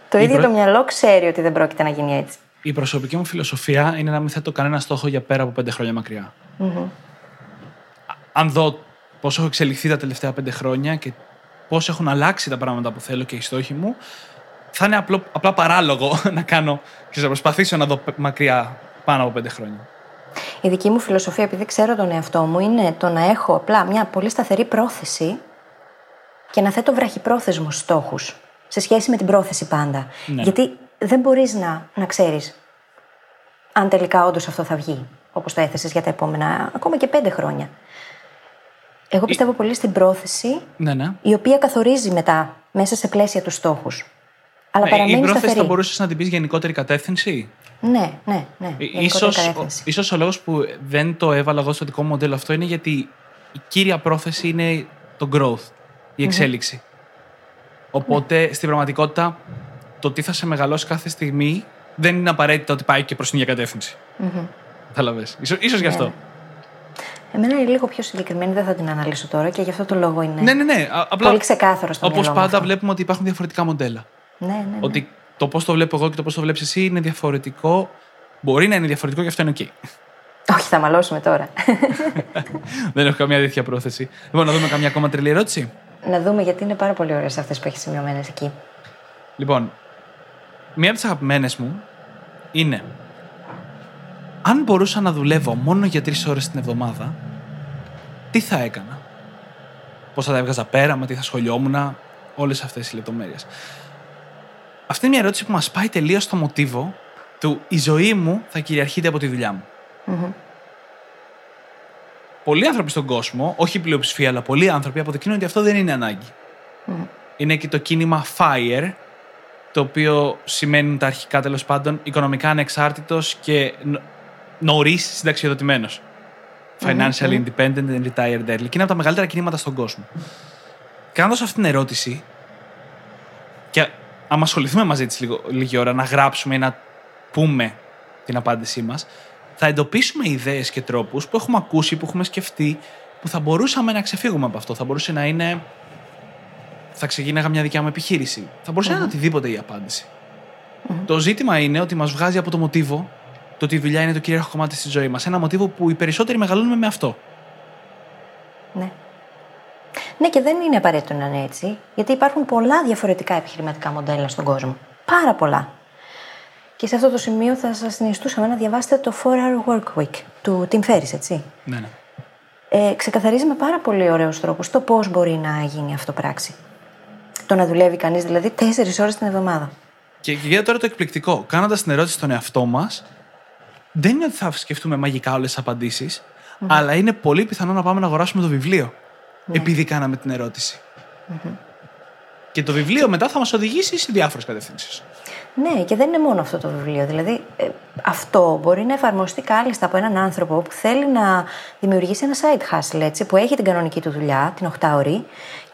το ίδιο προ- το μυαλό ξέρει ότι δεν πρόκειται να γίνει έτσι. Η προσωπική μου φιλοσοφία είναι να μην θέτω κανένα στόχο για πέρα από 5 χρόνια μακριά. Α- Αν δω πώς έχω εξελιχθεί τα τελευταία 5 χρόνια και πώς έχουν αλλάξει τα πράγματα που θέλω και οι στόχοι μου, θα είναι απλό, απλά παράλογο να κάνω και να προσπαθήσω να δω π- μακριά πάνω από 5 χρόνια. Η δική μου φιλοσοφία, επειδή ξέρω τον εαυτό μου, είναι το να έχω απλά μια πολύ σταθερή πρόθεση και να θέτω βραχυπρόθεσμους στόχους σε σχέση με την πρόθεση πάντα. Ναι. Γιατί δεν μπορείς να, να ξέρεις αν τελικά όντως αυτό θα βγει, όπως το έθεσες για τα επόμενα ακόμα και πέντε χρόνια. Εγώ πιστεύω πολύ στην πρόθεση, Ναι, ναι. η οποία καθορίζει μετά μέσα σε πλαίσια τους στόχους. Αλλά Ναι, η παραμένει πρόθεση σταθερή. θα μπορούσες να την πεις γενικότερη κατεύθυνση; Ναι, ναι, ναι. Ε, γενικότερη Ίσως, κατεύθυνση. ίσως ο λόγος που δεν το έβαλα εγώ στο δικό μου μοντέλο αυτό είναι γιατί η κύρια πρόθεση είναι το growth, η εξέλιξη. Οπότε στην πραγματικότητα το τι θα σε μεγαλώσει κάθε στιγμή δεν είναι απαραίτητα ότι πάει και προς την ίδια κατεύθυνση. Κατάλαβες. Ίσως, ίσως γι' αυτό. Εμένα είναι λίγο πιο συγκεκριμένη, δεν θα την αναλύσω τώρα και γι' αυτό το λόγο είναι. Ναι, ναι, ναι. Α- Απλά, Πολύ ξεκάθαρο στο Όπως μυαλό μου πάντα αυτό. βλέπουμε ότι υπάρχουν διαφορετικά μοντέλα. Ναι, ναι, ναι. Ότι το πώς το βλέπω εγώ και το πώς το βλέπεις εσύ είναι διαφορετικό. Μπορεί να είναι διαφορετικό και αυτό είναι ok. Όχι, θα μαλώσουμε τώρα. Δεν έχω καμία τέτοια πρόθεση. Λοιπόν, να δούμε καμιά ακόμα τρελή ερώτηση. να δούμε γιατί είναι πάρα πολύ ωραίες αυτές που έχεις σημειωμένες εκεί. Λοιπόν, μία από τις αγαπημένες μου είναι αν μπορούσα να δουλεύω μόνο για τρεις ώρες την εβδομάδα, τι θα έκανα; Πώς θα τα έβγαζα πέρα, με τι θα σχολιόμουν, όλες αυτές οι λεπτομέρειες. Αυτή είναι μια ερώτηση που μας πάει τελείως στο μοτίβο του η ζωή μου θα κυριαρχείται από τη δουλειά μου. Πολλοί άνθρωποι στον κόσμο, όχι η πλειοψηφία, αλλά πολλοί άνθρωποι αποδεικνύουν ότι αυτό δεν είναι ανάγκη. Είναι και το κίνημα FIRE, το οποίο σημαίνει τα αρχικά τέλος πάντων οικονομικά ανεξάρτητος και νωρίς συνταξιοδοτημένος. Financial independent and retired early. Και είναι από τα μεγαλύτερα κινήματα στον κόσμο. Κάνοντα αυτή την ερώτηση, και άμα ασχοληθούμε μαζί της λίγη ώρα, να γράψουμε ή να πούμε την απάντησή μας, θα εντοπίσουμε ιδέες και τρόπους που έχουμε ακούσει, που έχουμε σκεφτεί, που θα μπορούσαμε να ξεφύγουμε από αυτό. Θα μπορούσε να είναι. Θα ξεκίναγα μια δικιά μου επιχείρηση. Θα μπορούσε να είναι οτιδήποτε η απάντηση. Το ζήτημα είναι ότι μας βγάζει από το μοτίβο το ότι η δουλειά είναι το κυρίαρχο κομμάτι στη ζωή μας. Ένα μοτίβο που οι περισσότεροι μεγαλώνουμε με αυτό. Ναι. Ναι, και δεν είναι απαραίτητο να είναι έτσι, γιατί υπάρχουν πολλά διαφορετικά επιχειρηματικά μοντέλα στον κόσμο. Πάρα πολλά. Και σε αυτό το σημείο θα σας συνιστούσαμε να διαβάσετε το 4-Hour Work Week του Tim Ferriss, έτσι. Ναι, ναι. Ε, ξεκαθαρίζει με πάρα πολύ ωραίους τρόπους το πώς μπορεί να γίνει αυτό πράξη. Το να δουλεύει κανείς δηλαδή 4 ώρες την εβδομάδα. Και για τώρα το εκπληκτικό. Κάνοντας την ερώτηση στον εαυτό μας, δεν είναι ότι θα σκεφτούμε μαγικά όλες τις απαντήσεις, αλλά είναι πολύ πιθανό να πάμε να αγοράσουμε το βιβλίο. Επειδή κάναμε την ερωτηση Και το βιβλίο μετά θα μας οδηγήσει σε διάφορες κατευθύνσεις. Ναι, και δεν είναι μόνο αυτό το βιβλίο. Δηλαδή, ε, αυτό μπορεί να εφαρμοστεί κάλλιστα από έναν άνθρωπο που θέλει να δημιουργήσει ένα side hustle, έτσι, που έχει την κανονική του δουλειά, την 8 ώρη,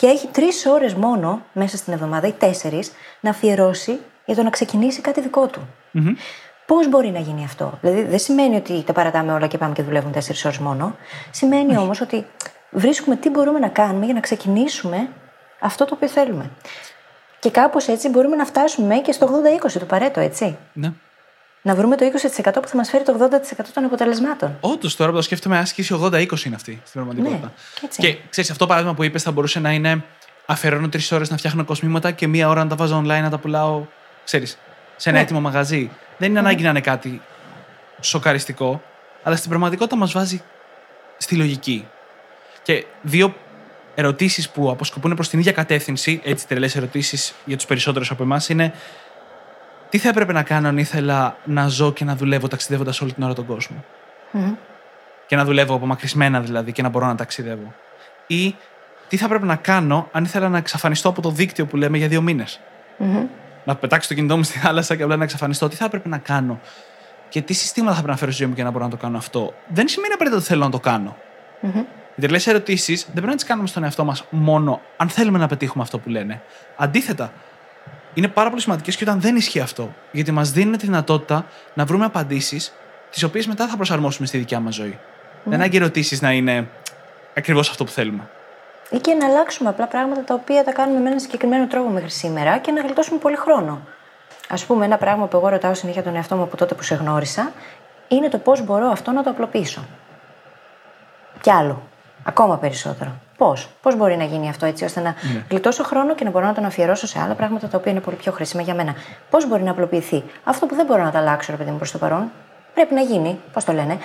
και έχει τρεις ώρες μόνο μέσα στην εβδομάδα ή τέσσερις να αφιερώσει για το να ξεκινήσει κάτι δικό του. Πώς μπορεί να γίνει αυτό; Δηλαδή, δεν σημαίνει ότι τα παρατάμε όλα και πάμε και δουλεύουμε τέσσερις ώρες μόνο. Σημαίνει όμως ότι βρίσκουμε τι μπορούμε να κάνουμε για να ξεκινήσουμε αυτό το οποίο θέλουμε. Και κάπως έτσι μπορούμε να φτάσουμε και στο 80-20 του Παρέτο, έτσι. Ναι. Να βρούμε το 20% που θα μας φέρει το 80% των αποτελεσμάτων. Όντως, τώρα που το σκέφτομαι, άσκηση 80-20 είναι αυτή στην πραγματικότητα. Ναι, έτσι. Και ξέρεις, αυτό το παράδειγμα που είπες θα μπορούσε να είναι αφιερώνω τρεις ώρες να φτιάχνω κοσμήματα και μία ώρα να τα βάζω online να τα πουλάω, ξέρεις, σε ένα Ναι. έτοιμο μαγαζί. Δεν είναι ανάγκη να είναι κάτι σοκαριστικό, αλλά στην πραγματικότητα μας βάζει στη λογική. Και δύο ερωτήσεις που αποσκοπούν προς την ίδια κατεύθυνση, έτσι τρελές ερωτήσεις για τους περισσότερους από εμάς, είναι τι θα έπρεπε να κάνω αν ήθελα να ζω και να δουλεύω ταξιδεύοντας όλη την ώρα τον κόσμο; Και να δουλεύω απομακρυσμένα δηλαδή και να μπορώ να ταξιδεύω. Ή τι θα έπρεπε να κάνω αν ήθελα να εξαφανιστώ από το δίκτυο που λέμε για δύο μήνες; Να πετάξω το κινητό μου στη θάλασσα και απλά να εξαφανιστώ. Τι θα έπρεπε να κάνω; Και τι συστήματα θα πρέπει να φέρω στη ζωή μου για να μπορώ να το κάνω αυτό; Δεν σημαίνει απαραίτητα ότι θέλω να το κάνω. Οι τρελέ ερωτήσεις δεν πρέπει να τις κάνουμε στον εαυτό μας μόνο αν θέλουμε να πετύχουμε αυτό που λένε. Αντίθετα, είναι πάρα πολύ σημαντικές και όταν δεν ισχύει αυτό. Γιατί μας δίνουν τη δυνατότητα να βρούμε απαντήσεις, τις οποίες μετά θα προσαρμόσουμε στη δικιά μας ζωή. Δεν ανάγκη ερωτήσεις να είναι ακριβώς αυτό που θέλουμε. Ή και να αλλάξουμε απλά πράγματα τα οποία τα κάνουμε με έναν συγκεκριμένο τρόπο μέχρι σήμερα και να γλιτώσουμε πολύ χρόνο. Α πούμε, ένα πράγμα που εγώ ρωτάω συνέχεια τον εαυτό μου από τότε που σε γνώρισα είναι το πώς μπορώ αυτό να το απλοποιήσω. Κι άλλο. Ακόμα περισσότερο. Πώς; Πώς μπορεί να γίνει αυτό έτσι ώστε να γλιτώσω χρόνο και να μπορώ να τον αφιερώσω σε άλλα πράγματα τα οποία είναι πολύ πιο χρήσιμα για μένα. Πώς μπορεί να απλοποιηθεί; Αυτό που δεν μπορώ να τα αλλάξω, ρε παιδί μου, προς το παρόν, πρέπει να γίνει. Πώς το λένε.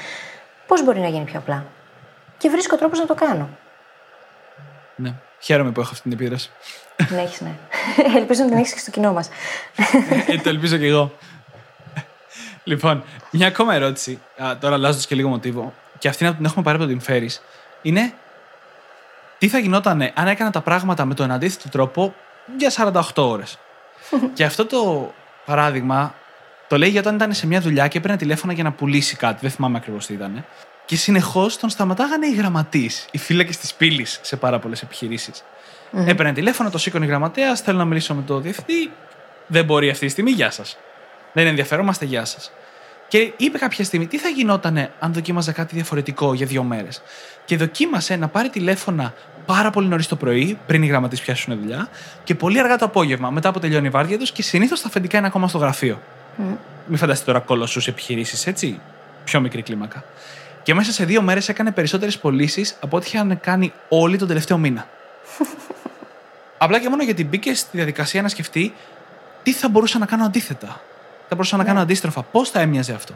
Πώς μπορεί να γίνει πιο απλά; Και βρίσκω τρόπο να το κάνω. Ναι. Χαίρομαι που έχω αυτή την επίδραση. Την έχεις, ναι. Ελπίζω να την έχεις και στο κοινό μας. ε, το ελπίζω κι εγώ. λοιπόν, μια ακόμα ερώτηση. Α, τώρα αλλάζοντας και λίγο μοτίβο. Και αυτή να την έχουμε πάρει από την φέρει. Είναι τι θα γινόταν αν έκανα τα πράγματα με τον αντίθετο τρόπο για 48 ώρες. και αυτό το παράδειγμα το λέει για όταν ήταν σε μια δουλειά και έπαιρνε τηλέφωνα για να πουλήσει κάτι. Δεν θυμάμαι ακριβώς τι ήταν. Και συνεχώς τον σταματάγανε οι γραμματείς, οι φύλακες της πύλης σε πάρα πολλές επιχειρήσεις. Έπαιρνε τηλέφωνο, το σήκωνε η γραμματέας, θέλω να μιλήσω με τον διευθυντή. Δεν μπορεί αυτή τη στιγμή, γεια σας. Δεν ενδιαφερόμαστε, γεια σας. Και είπε κάποια στιγμή, τι θα γινότανε αν δοκίμαζα κάτι διαφορετικό για δύο μέρες. Και δοκίμασε να πάρει τηλέφωνα πάρα πολύ νωρίς το πρωί, πριν οι γραμματείς πιάσουν δουλειά, και πολύ αργά το απόγευμα, μετά που τελειώνει η βάρδια τους, και συνήθως τα αφεντικά είναι ακόμα στο γραφείο. Μην φανταστείτε τώρα κολοσσούς επιχειρήσεις, έτσι. Πιο μικρή κλίμακα. Και μέσα σε δύο μέρες έκανε περισσότερες πωλήσεις από ό,τι είχαν κάνει όλοι τον τελευταίο μήνα. Απλά και μόνο γιατί μπήκε στη διαδικασία να σκεφτεί τι θα μπορούσα να κάνω αντίθετα. Θα μπορούσα να Ναι. κάνω αντίστροφα. Πώς θα έμοιαζε αυτό.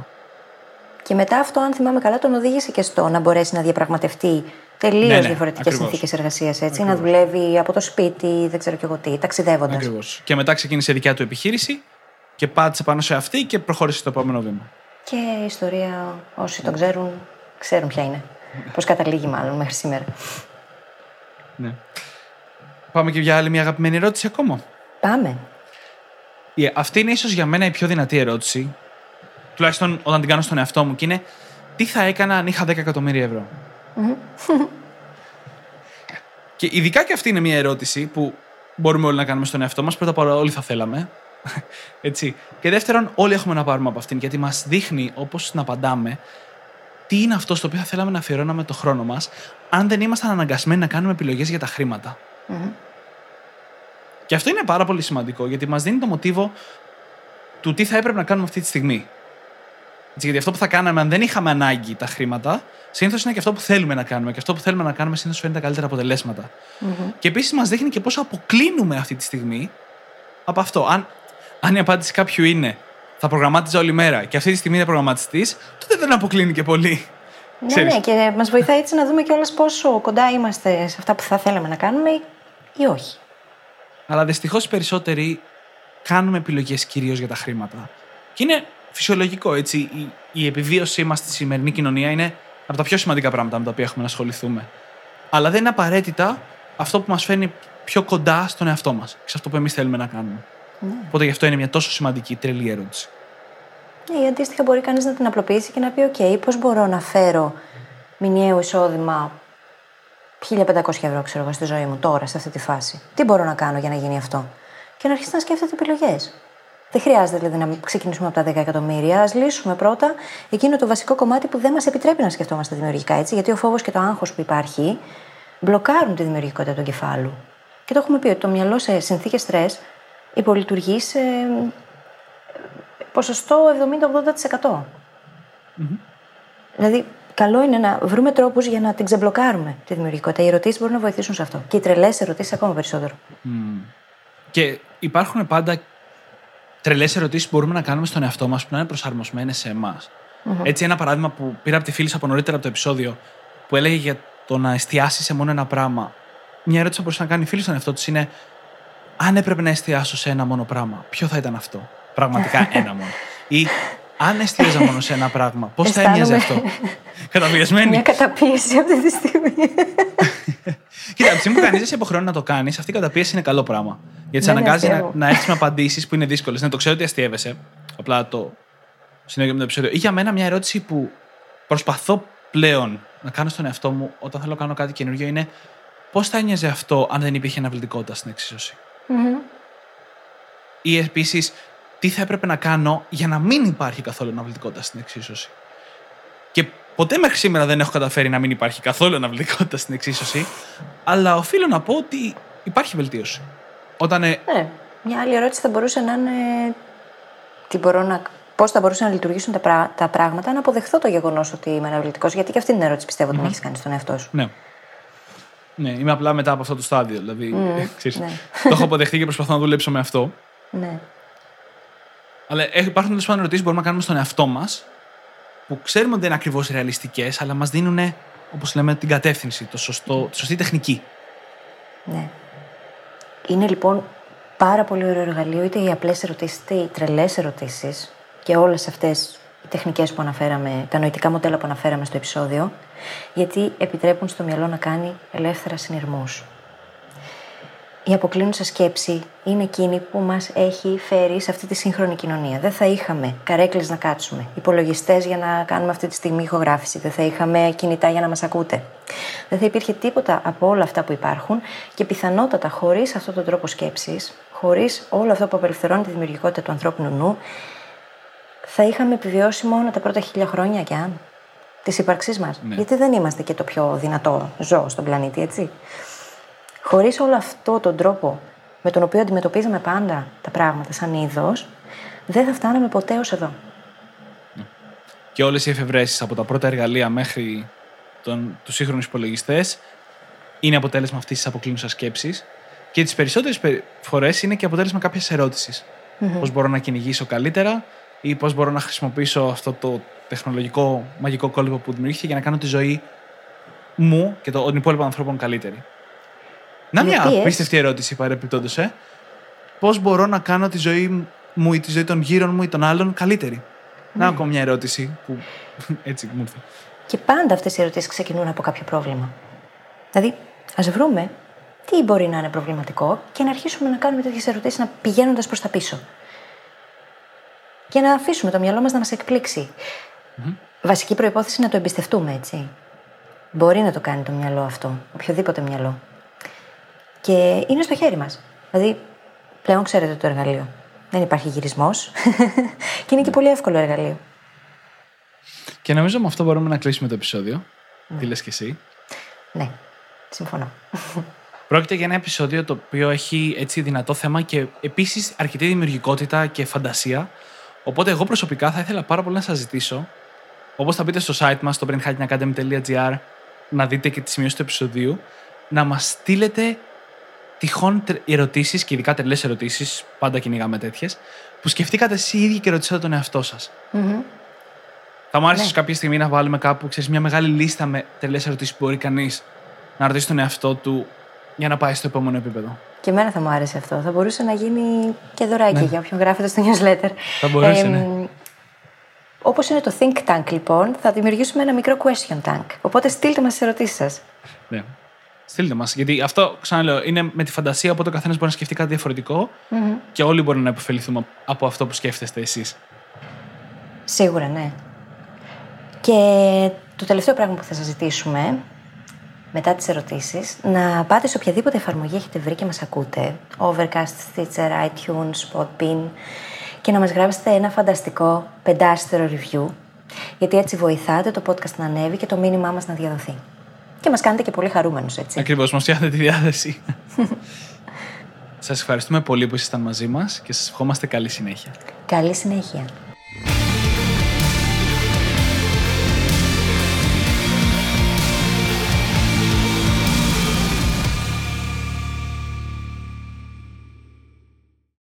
Και μετά αυτό, αν θυμάμαι καλά, τον οδήγησε και στο να μπορέσει να διαπραγματευτεί τελείως Ναι, ναι, διαφορετικές ακριβώς. συνθήκες εργασίας. Έτσι, να δουλεύει από το σπίτι, δεν ξέρω κι εγώ τι, ταξιδεύοντας. Ακριβώς. Και μετά ξεκίνησε δικιά του επιχείρηση και πάτησε πάνω σε αυτή και προχώρησε στο επόμενο βήμα. Και η ιστορία, όσοι τον ξέρουν, ξέρουν ποια είναι. Πώς καταλήγει, μάλλον, μέχρι σήμερα. Ναι. Πάμε και για άλλη μια αγαπημένη ερώτηση ακόμα. Πάμε. Η- Αυτή είναι ίσως για μένα η πιο δυνατή ερώτηση. Τουλάχιστον όταν την κάνω στον εαυτό μου και είναι τι θα έκανα αν είχα 10 εκατομμύρια ευρώ; και ειδικά και αυτή είναι μια ερώτηση που μπορούμε όλοι να κάνουμε στον εαυτό μας. Πρώτα απ' όλα, όλοι θα θέλαμε. Έτσι. Και δεύτερον, όλοι έχουμε να πάρουμε από αυτήν γιατί μας δείχνει, όπως να απαντάμε, τι είναι αυτό στο οποίο θα θέλαμε να αφιερώναμε το χρόνο μας, αν δεν ήμασταν αναγκασμένοι να κάνουμε επιλογές για τα χρήματα. Και αυτό είναι πάρα πολύ σημαντικό γιατί μας δίνει το μοτίβο του τι θα έπρεπε να κάνουμε αυτή τη στιγμή. Έτσι, γιατί αυτό που θα κάναμε αν δεν είχαμε ανάγκη τα χρήματα, συνήθως είναι και αυτό που θέλουμε να κάνουμε. Και αυτό που θέλουμε να κάνουμε συνήθως φέρνει τα καλύτερα αποτελέσματα. Και επίσης μας δείχνει και πώ αποκλίνουμε αυτή τη στιγμή από αυτό. Αν, αν η απάντηση κάποιου είναι θα προγραμμάτιζα όλη μέρα και αυτή τη στιγμή είναι προγραμματιστή, τότε δεν αποκλίνει και πολύ. Ναι, Ξέρεις. ναι, και μας βοηθάει έτσι να δούμε κιόλας πόσο κοντά είμαστε σε αυτά που θα θέλαμε να κάνουμε ή όχι. Αλλά δυστυχώς οι περισσότεροι κάνουμε επιλογές κυρίως για τα χρήματα. Και είναι φυσιολογικό, έτσι. Η, η επιβίωσή μας στη σημερινή κοινωνία είναι από τα πιο σημαντικά πράγματα με τα οποία έχουμε να ασχοληθούμε. Αλλά δεν είναι απαραίτητα αυτό που μας φέρνει πιο κοντά στον εαυτό μας και σε αυτό που εμείς θέλουμε να κάνουμε. Οπότε γι' αυτό είναι μια τόσο σημαντική τρελή ερώτηση. Ναι, ή αντίστοιχα μπορεί κανείς να την απλοποιήσει και να πει: OK, πώς μπορώ να φέρω μηνιαίο εισόδημα 1500 ευρώ, ξέρω εγώ, στη ζωή μου τώρα, σε αυτή τη φάση. Τι μπορώ να κάνω για να γίνει αυτό; Και να αρχίσει να σκέφτεται επιλογές. Δεν χρειάζεται δηλαδή να ξεκινήσουμε από τα 10 εκατομμύρια. Α λύσουμε πρώτα εκείνο το βασικό κομμάτι που δεν μας επιτρέπει να σκεφτόμαστε δημιουργικά έτσι. Γιατί ο φόβος και το άγχος που υπάρχει μπλοκάρουν τη δημιουργικότητα του εγκεφάλου. Και το έχουμε πει ότι το μυαλό σε συνθήκες στρες υπολειτουργεί σε ποσοστό 70-80%. Δηλαδή, καλό είναι να βρούμε τρόπους για να την ξεμπλοκάρουμε τη δημιουργικότητα. Οι ερωτήσεις μπορούν να βοηθήσουν σε αυτό. Και οι τρελές ερωτήσεις ακόμα περισσότερο. Και υπάρχουν πάντα τρελές ερωτήσεις που μπορούμε να κάνουμε στον εαυτό μας που να είναι προσαρμοσμένες σε εμάς. Έτσι, ένα παράδειγμα που πήρα από τη φίλη σου από νωρίτερα από το επεισόδιο που έλεγε για το να εστιάσει σε μόνο ένα πράγμα. Μια ερώτηση που μπορούσε να κάνει η φίλη στον εαυτό της είναι αν έπρεπε να εστιάσω σε ένα μόνο πράγμα, ποιο θα ήταν αυτό; Πραγματικά ένα μόνο. Ή αν εστίαζα μόνο σε ένα πράγμα, πώς θα έμοιαζε αυτό; Αισθάνομαι- Καταπιεσμένη. Μια καταπίεση αυτή τη στιγμή. Κοίτα, από τη στιγμή που κανείς δεν σε υποχρεώνει να το κάνεις, αυτή η καταπίεση είναι καλό πράγμα. Γιατί σε Ναι, ναι, αναγκάζει να, αστείευω. να έρθεις με απαντήσεις που είναι δύσκολες. Ναι, το ξέρω ότι αστείευεσαι. Απλά το συνέχεια με το επεισόδιο. Ή για μένα μια ερώτηση που προσπαθώ πλέον να κάνω στον εαυτό μου όταν θέλω να κάνω κάτι καινούριο είναι πώς θα ένοιαζε αυτό αν δεν υπήρχε αναβλητικότητα στην εξίσωση; Ή επίσης, τι θα έπρεπε να κάνω για να μην υπάρχει καθόλου αναβλητικότητα στην εξίσωση. Και ποτέ μέχρι σήμερα δεν έχω καταφέρει να μην υπάρχει καθόλου αναβλητικότητα στην εξίσωση, αλλά οφείλω να πω ότι υπάρχει βελτίωση. Όταν. ε, ναι. Μια άλλη ερώτηση θα μπορούσε να είναι τι μπορώ να... πώς θα μπορούσαν να λειτουργήσουν τα, πρά- τα πράγματα, να αποδεχθώ το γεγονός ότι είμαι αναβλητικός. Γιατί και αυτή την ερώτηση πιστεύω ότι την έχεις κάνει στον εαυτό σου. Ναι. Ναι, είμαι απλά μετά από αυτό το στάδιο. Δηλαδή, ξέρεις, ναι. το έχω αποδεχτεί και προσπαθώ να δουλέψω με αυτό. Ναι. Αλλά ε, υπάρχουν τέλος πάντων ερωτήσεις που μπορούμε να κάνουμε στον εαυτό μας που ξέρουμε ότι δεν είναι ακριβώς ρεαλιστικές, αλλά μας δίνουν, όπως λέμε, την κατεύθυνση, το σωστό, τη σωστή τεχνική. Ναι. Είναι λοιπόν πάρα πολύ ωραίο εργαλείο είτε οι απλές ερωτήσεις είτε οι τρελές ερωτήσεις και όλες αυτές οι τεχνικές που αναφέραμε, τα νοητικά μοντέλα που αναφέραμε στο επεισόδιο, γιατί επιτρέπουν στο μυαλό να κάνει ελεύθερα συνειρμούς. Η αποκλίνουσα σκέψη είναι εκείνη που μας έχει φέρει σε αυτή τη σύγχρονη κοινωνία. Δεν θα είχαμε καρέκλες να κάτσουμε, υπολογιστές για να κάνουμε αυτή τη στιγμή ηχογράφηση, δεν θα είχαμε κινητά για να μας ακούτε. Δεν θα υπήρχε τίποτα από όλα αυτά που υπάρχουν και πιθανότατα χωρίς αυτόν τον τρόπο σκέψης, χωρίς όλο αυτό που απελευθερώνει τη δημιουργικότητα του ανθρώπινου νου, θα είχαμε επιβιώσει μόνο τα πρώτα χίλια χρόνια και αν της ύπαρξής μας. Γιατί δεν είμαστε και το πιο δυνατό ζώο στον πλανήτη, έτσι. Χωρίς όλο αυτό τον τρόπο με τον οποίο αντιμετωπίζαμε πάντα τα πράγματα σαν είδος, δεν θα φτάναμε ποτέ ως εδώ. και όλες οι εφευρέσεις από τα πρώτα εργαλεία μέχρι τους σύγχρονους υπολογιστές είναι αποτέλεσμα αυτής της αποκλίνουσας σκέψης. Και τις περισσότερες φορές είναι και αποτέλεσμα κάποιας ερώτησης. Πώς μπορώ να κυνηγήσω καλύτερα ή πώς μπορώ να χρησιμοποιήσω αυτό το τεχνολογικό μαγικό κόλπο που δημιουργήθηκε για να κάνω τη ζωή μου και των υπόλοιπων ανθρώπων καλύτερη. Να μια απίστευτη ερώτηση παρεπιπτόντως, ε. Πώς μπορώ να κάνω τη ζωή μου ή τη ζωή των γύρων μου ή των άλλων καλύτερη; Να ακόμα μια ερώτηση που έτσι μου ήρθε. Και πάντα αυτές οι ερωτήσεις ξεκινούν από κάποιο πρόβλημα. Δηλαδή, ας βρούμε τι μπορεί να είναι προβληματικό και να αρχίσουμε να κάνουμε τέτοιες ερωτήσεις να πηγαίνοντας προς τα πίσω. Και να αφήσουμε το μυαλό μας να μας εκπληξει Βασική προπόθεση είναι να το εμπιστευτούμε, έτσι. Μπορεί να το κάνει το μυαλό αυτό, οποιοδήποτε μυαλό. Και είναι στο χέρι μας. Δηλαδή, πλέον ξέρετε το εργαλείο. Δεν υπάρχει γυρισμός. και είναι και πολύ εύκολο εργαλείο. Και νομίζω με αυτό μπορούμε να κλείσουμε το επεισόδιο. Τι λες και εσύ; Ναι, συμφωνώ. Πρόκειται για ένα επεισόδιο το οποίο έχει έτσι δυνατό θέμα και επίσης αρκετή δημιουργικότητα και φαντασία. Οπότε εγώ προσωπικά θα ήθελα πάρα πολύ να σας ζητήσω, όπως θα μπείτε στο site μας, στο brainhackingacademy.gr, να δείτε και τη σημειώση του επεισοδίου, να μας στείλετε τυχόν ερωτήσεις και ειδικά τρελές ερωτήσεις, πάντα κυνηγάμε τέτοιες, που σκεφτήκατε εσείς οι ίδιοι και ρωτήσατε τον εαυτό σας. Θα μου άρεσε ναι. κάποια στιγμή να βάλουμε κάπου ξέρεις, μια μεγάλη λίστα με τρελές ερωτήσεις που μπορεί κανείς να ρωτήσει τον εαυτό του για να πάει στο επόμενο επίπεδο. Και εμένα θα μου άρεσε αυτό. Θα μπορούσε να γίνει και δωράκι ναι. για όποιον γράφεται στο newsletter. Θα μπορούσε, ε, ναι. Όπως είναι το Think Tank, λοιπόν, θα δημιουργήσουμε ένα μικρό question tank. Οπότε στείλτε μας τις ερωτήσεις σας. Ναι. Στείλτε μας. Γιατί αυτό, ξαναλέω, είναι με τη φαντασία, οπότε ο καθένας μπορεί να σκεφτεί κάτι διαφορετικό mm-hmm. και όλοι μπορούν να επωφεληθούμε από αυτό που σκέφτεστε εσείς. Σίγουρα, ναι. Και το τελευταίο πράγμα που θα σας ζητήσουμε μετά τις ερωτήσεις, να πάτε σε οποιαδήποτε εφαρμογή έχετε βρει και μας ακούτε, Overcast, Stitcher, iTunes, Podbean, και να μας γράψετε ένα φανταστικό πεντάστερο review, γιατί έτσι βοηθάτε το podcast να ανέβει και το μήνυμά μας να διαδοθεί. Και μας κάνετε και πολύ χαρούμενους, έτσι. Ακριβώς, μας φτιάχνετε τη διάθεση. σας ευχαριστούμε πολύ που ήσασταν μαζί μας και σας ευχόμαστε καλή συνέχεια. Καλή συνέχεια.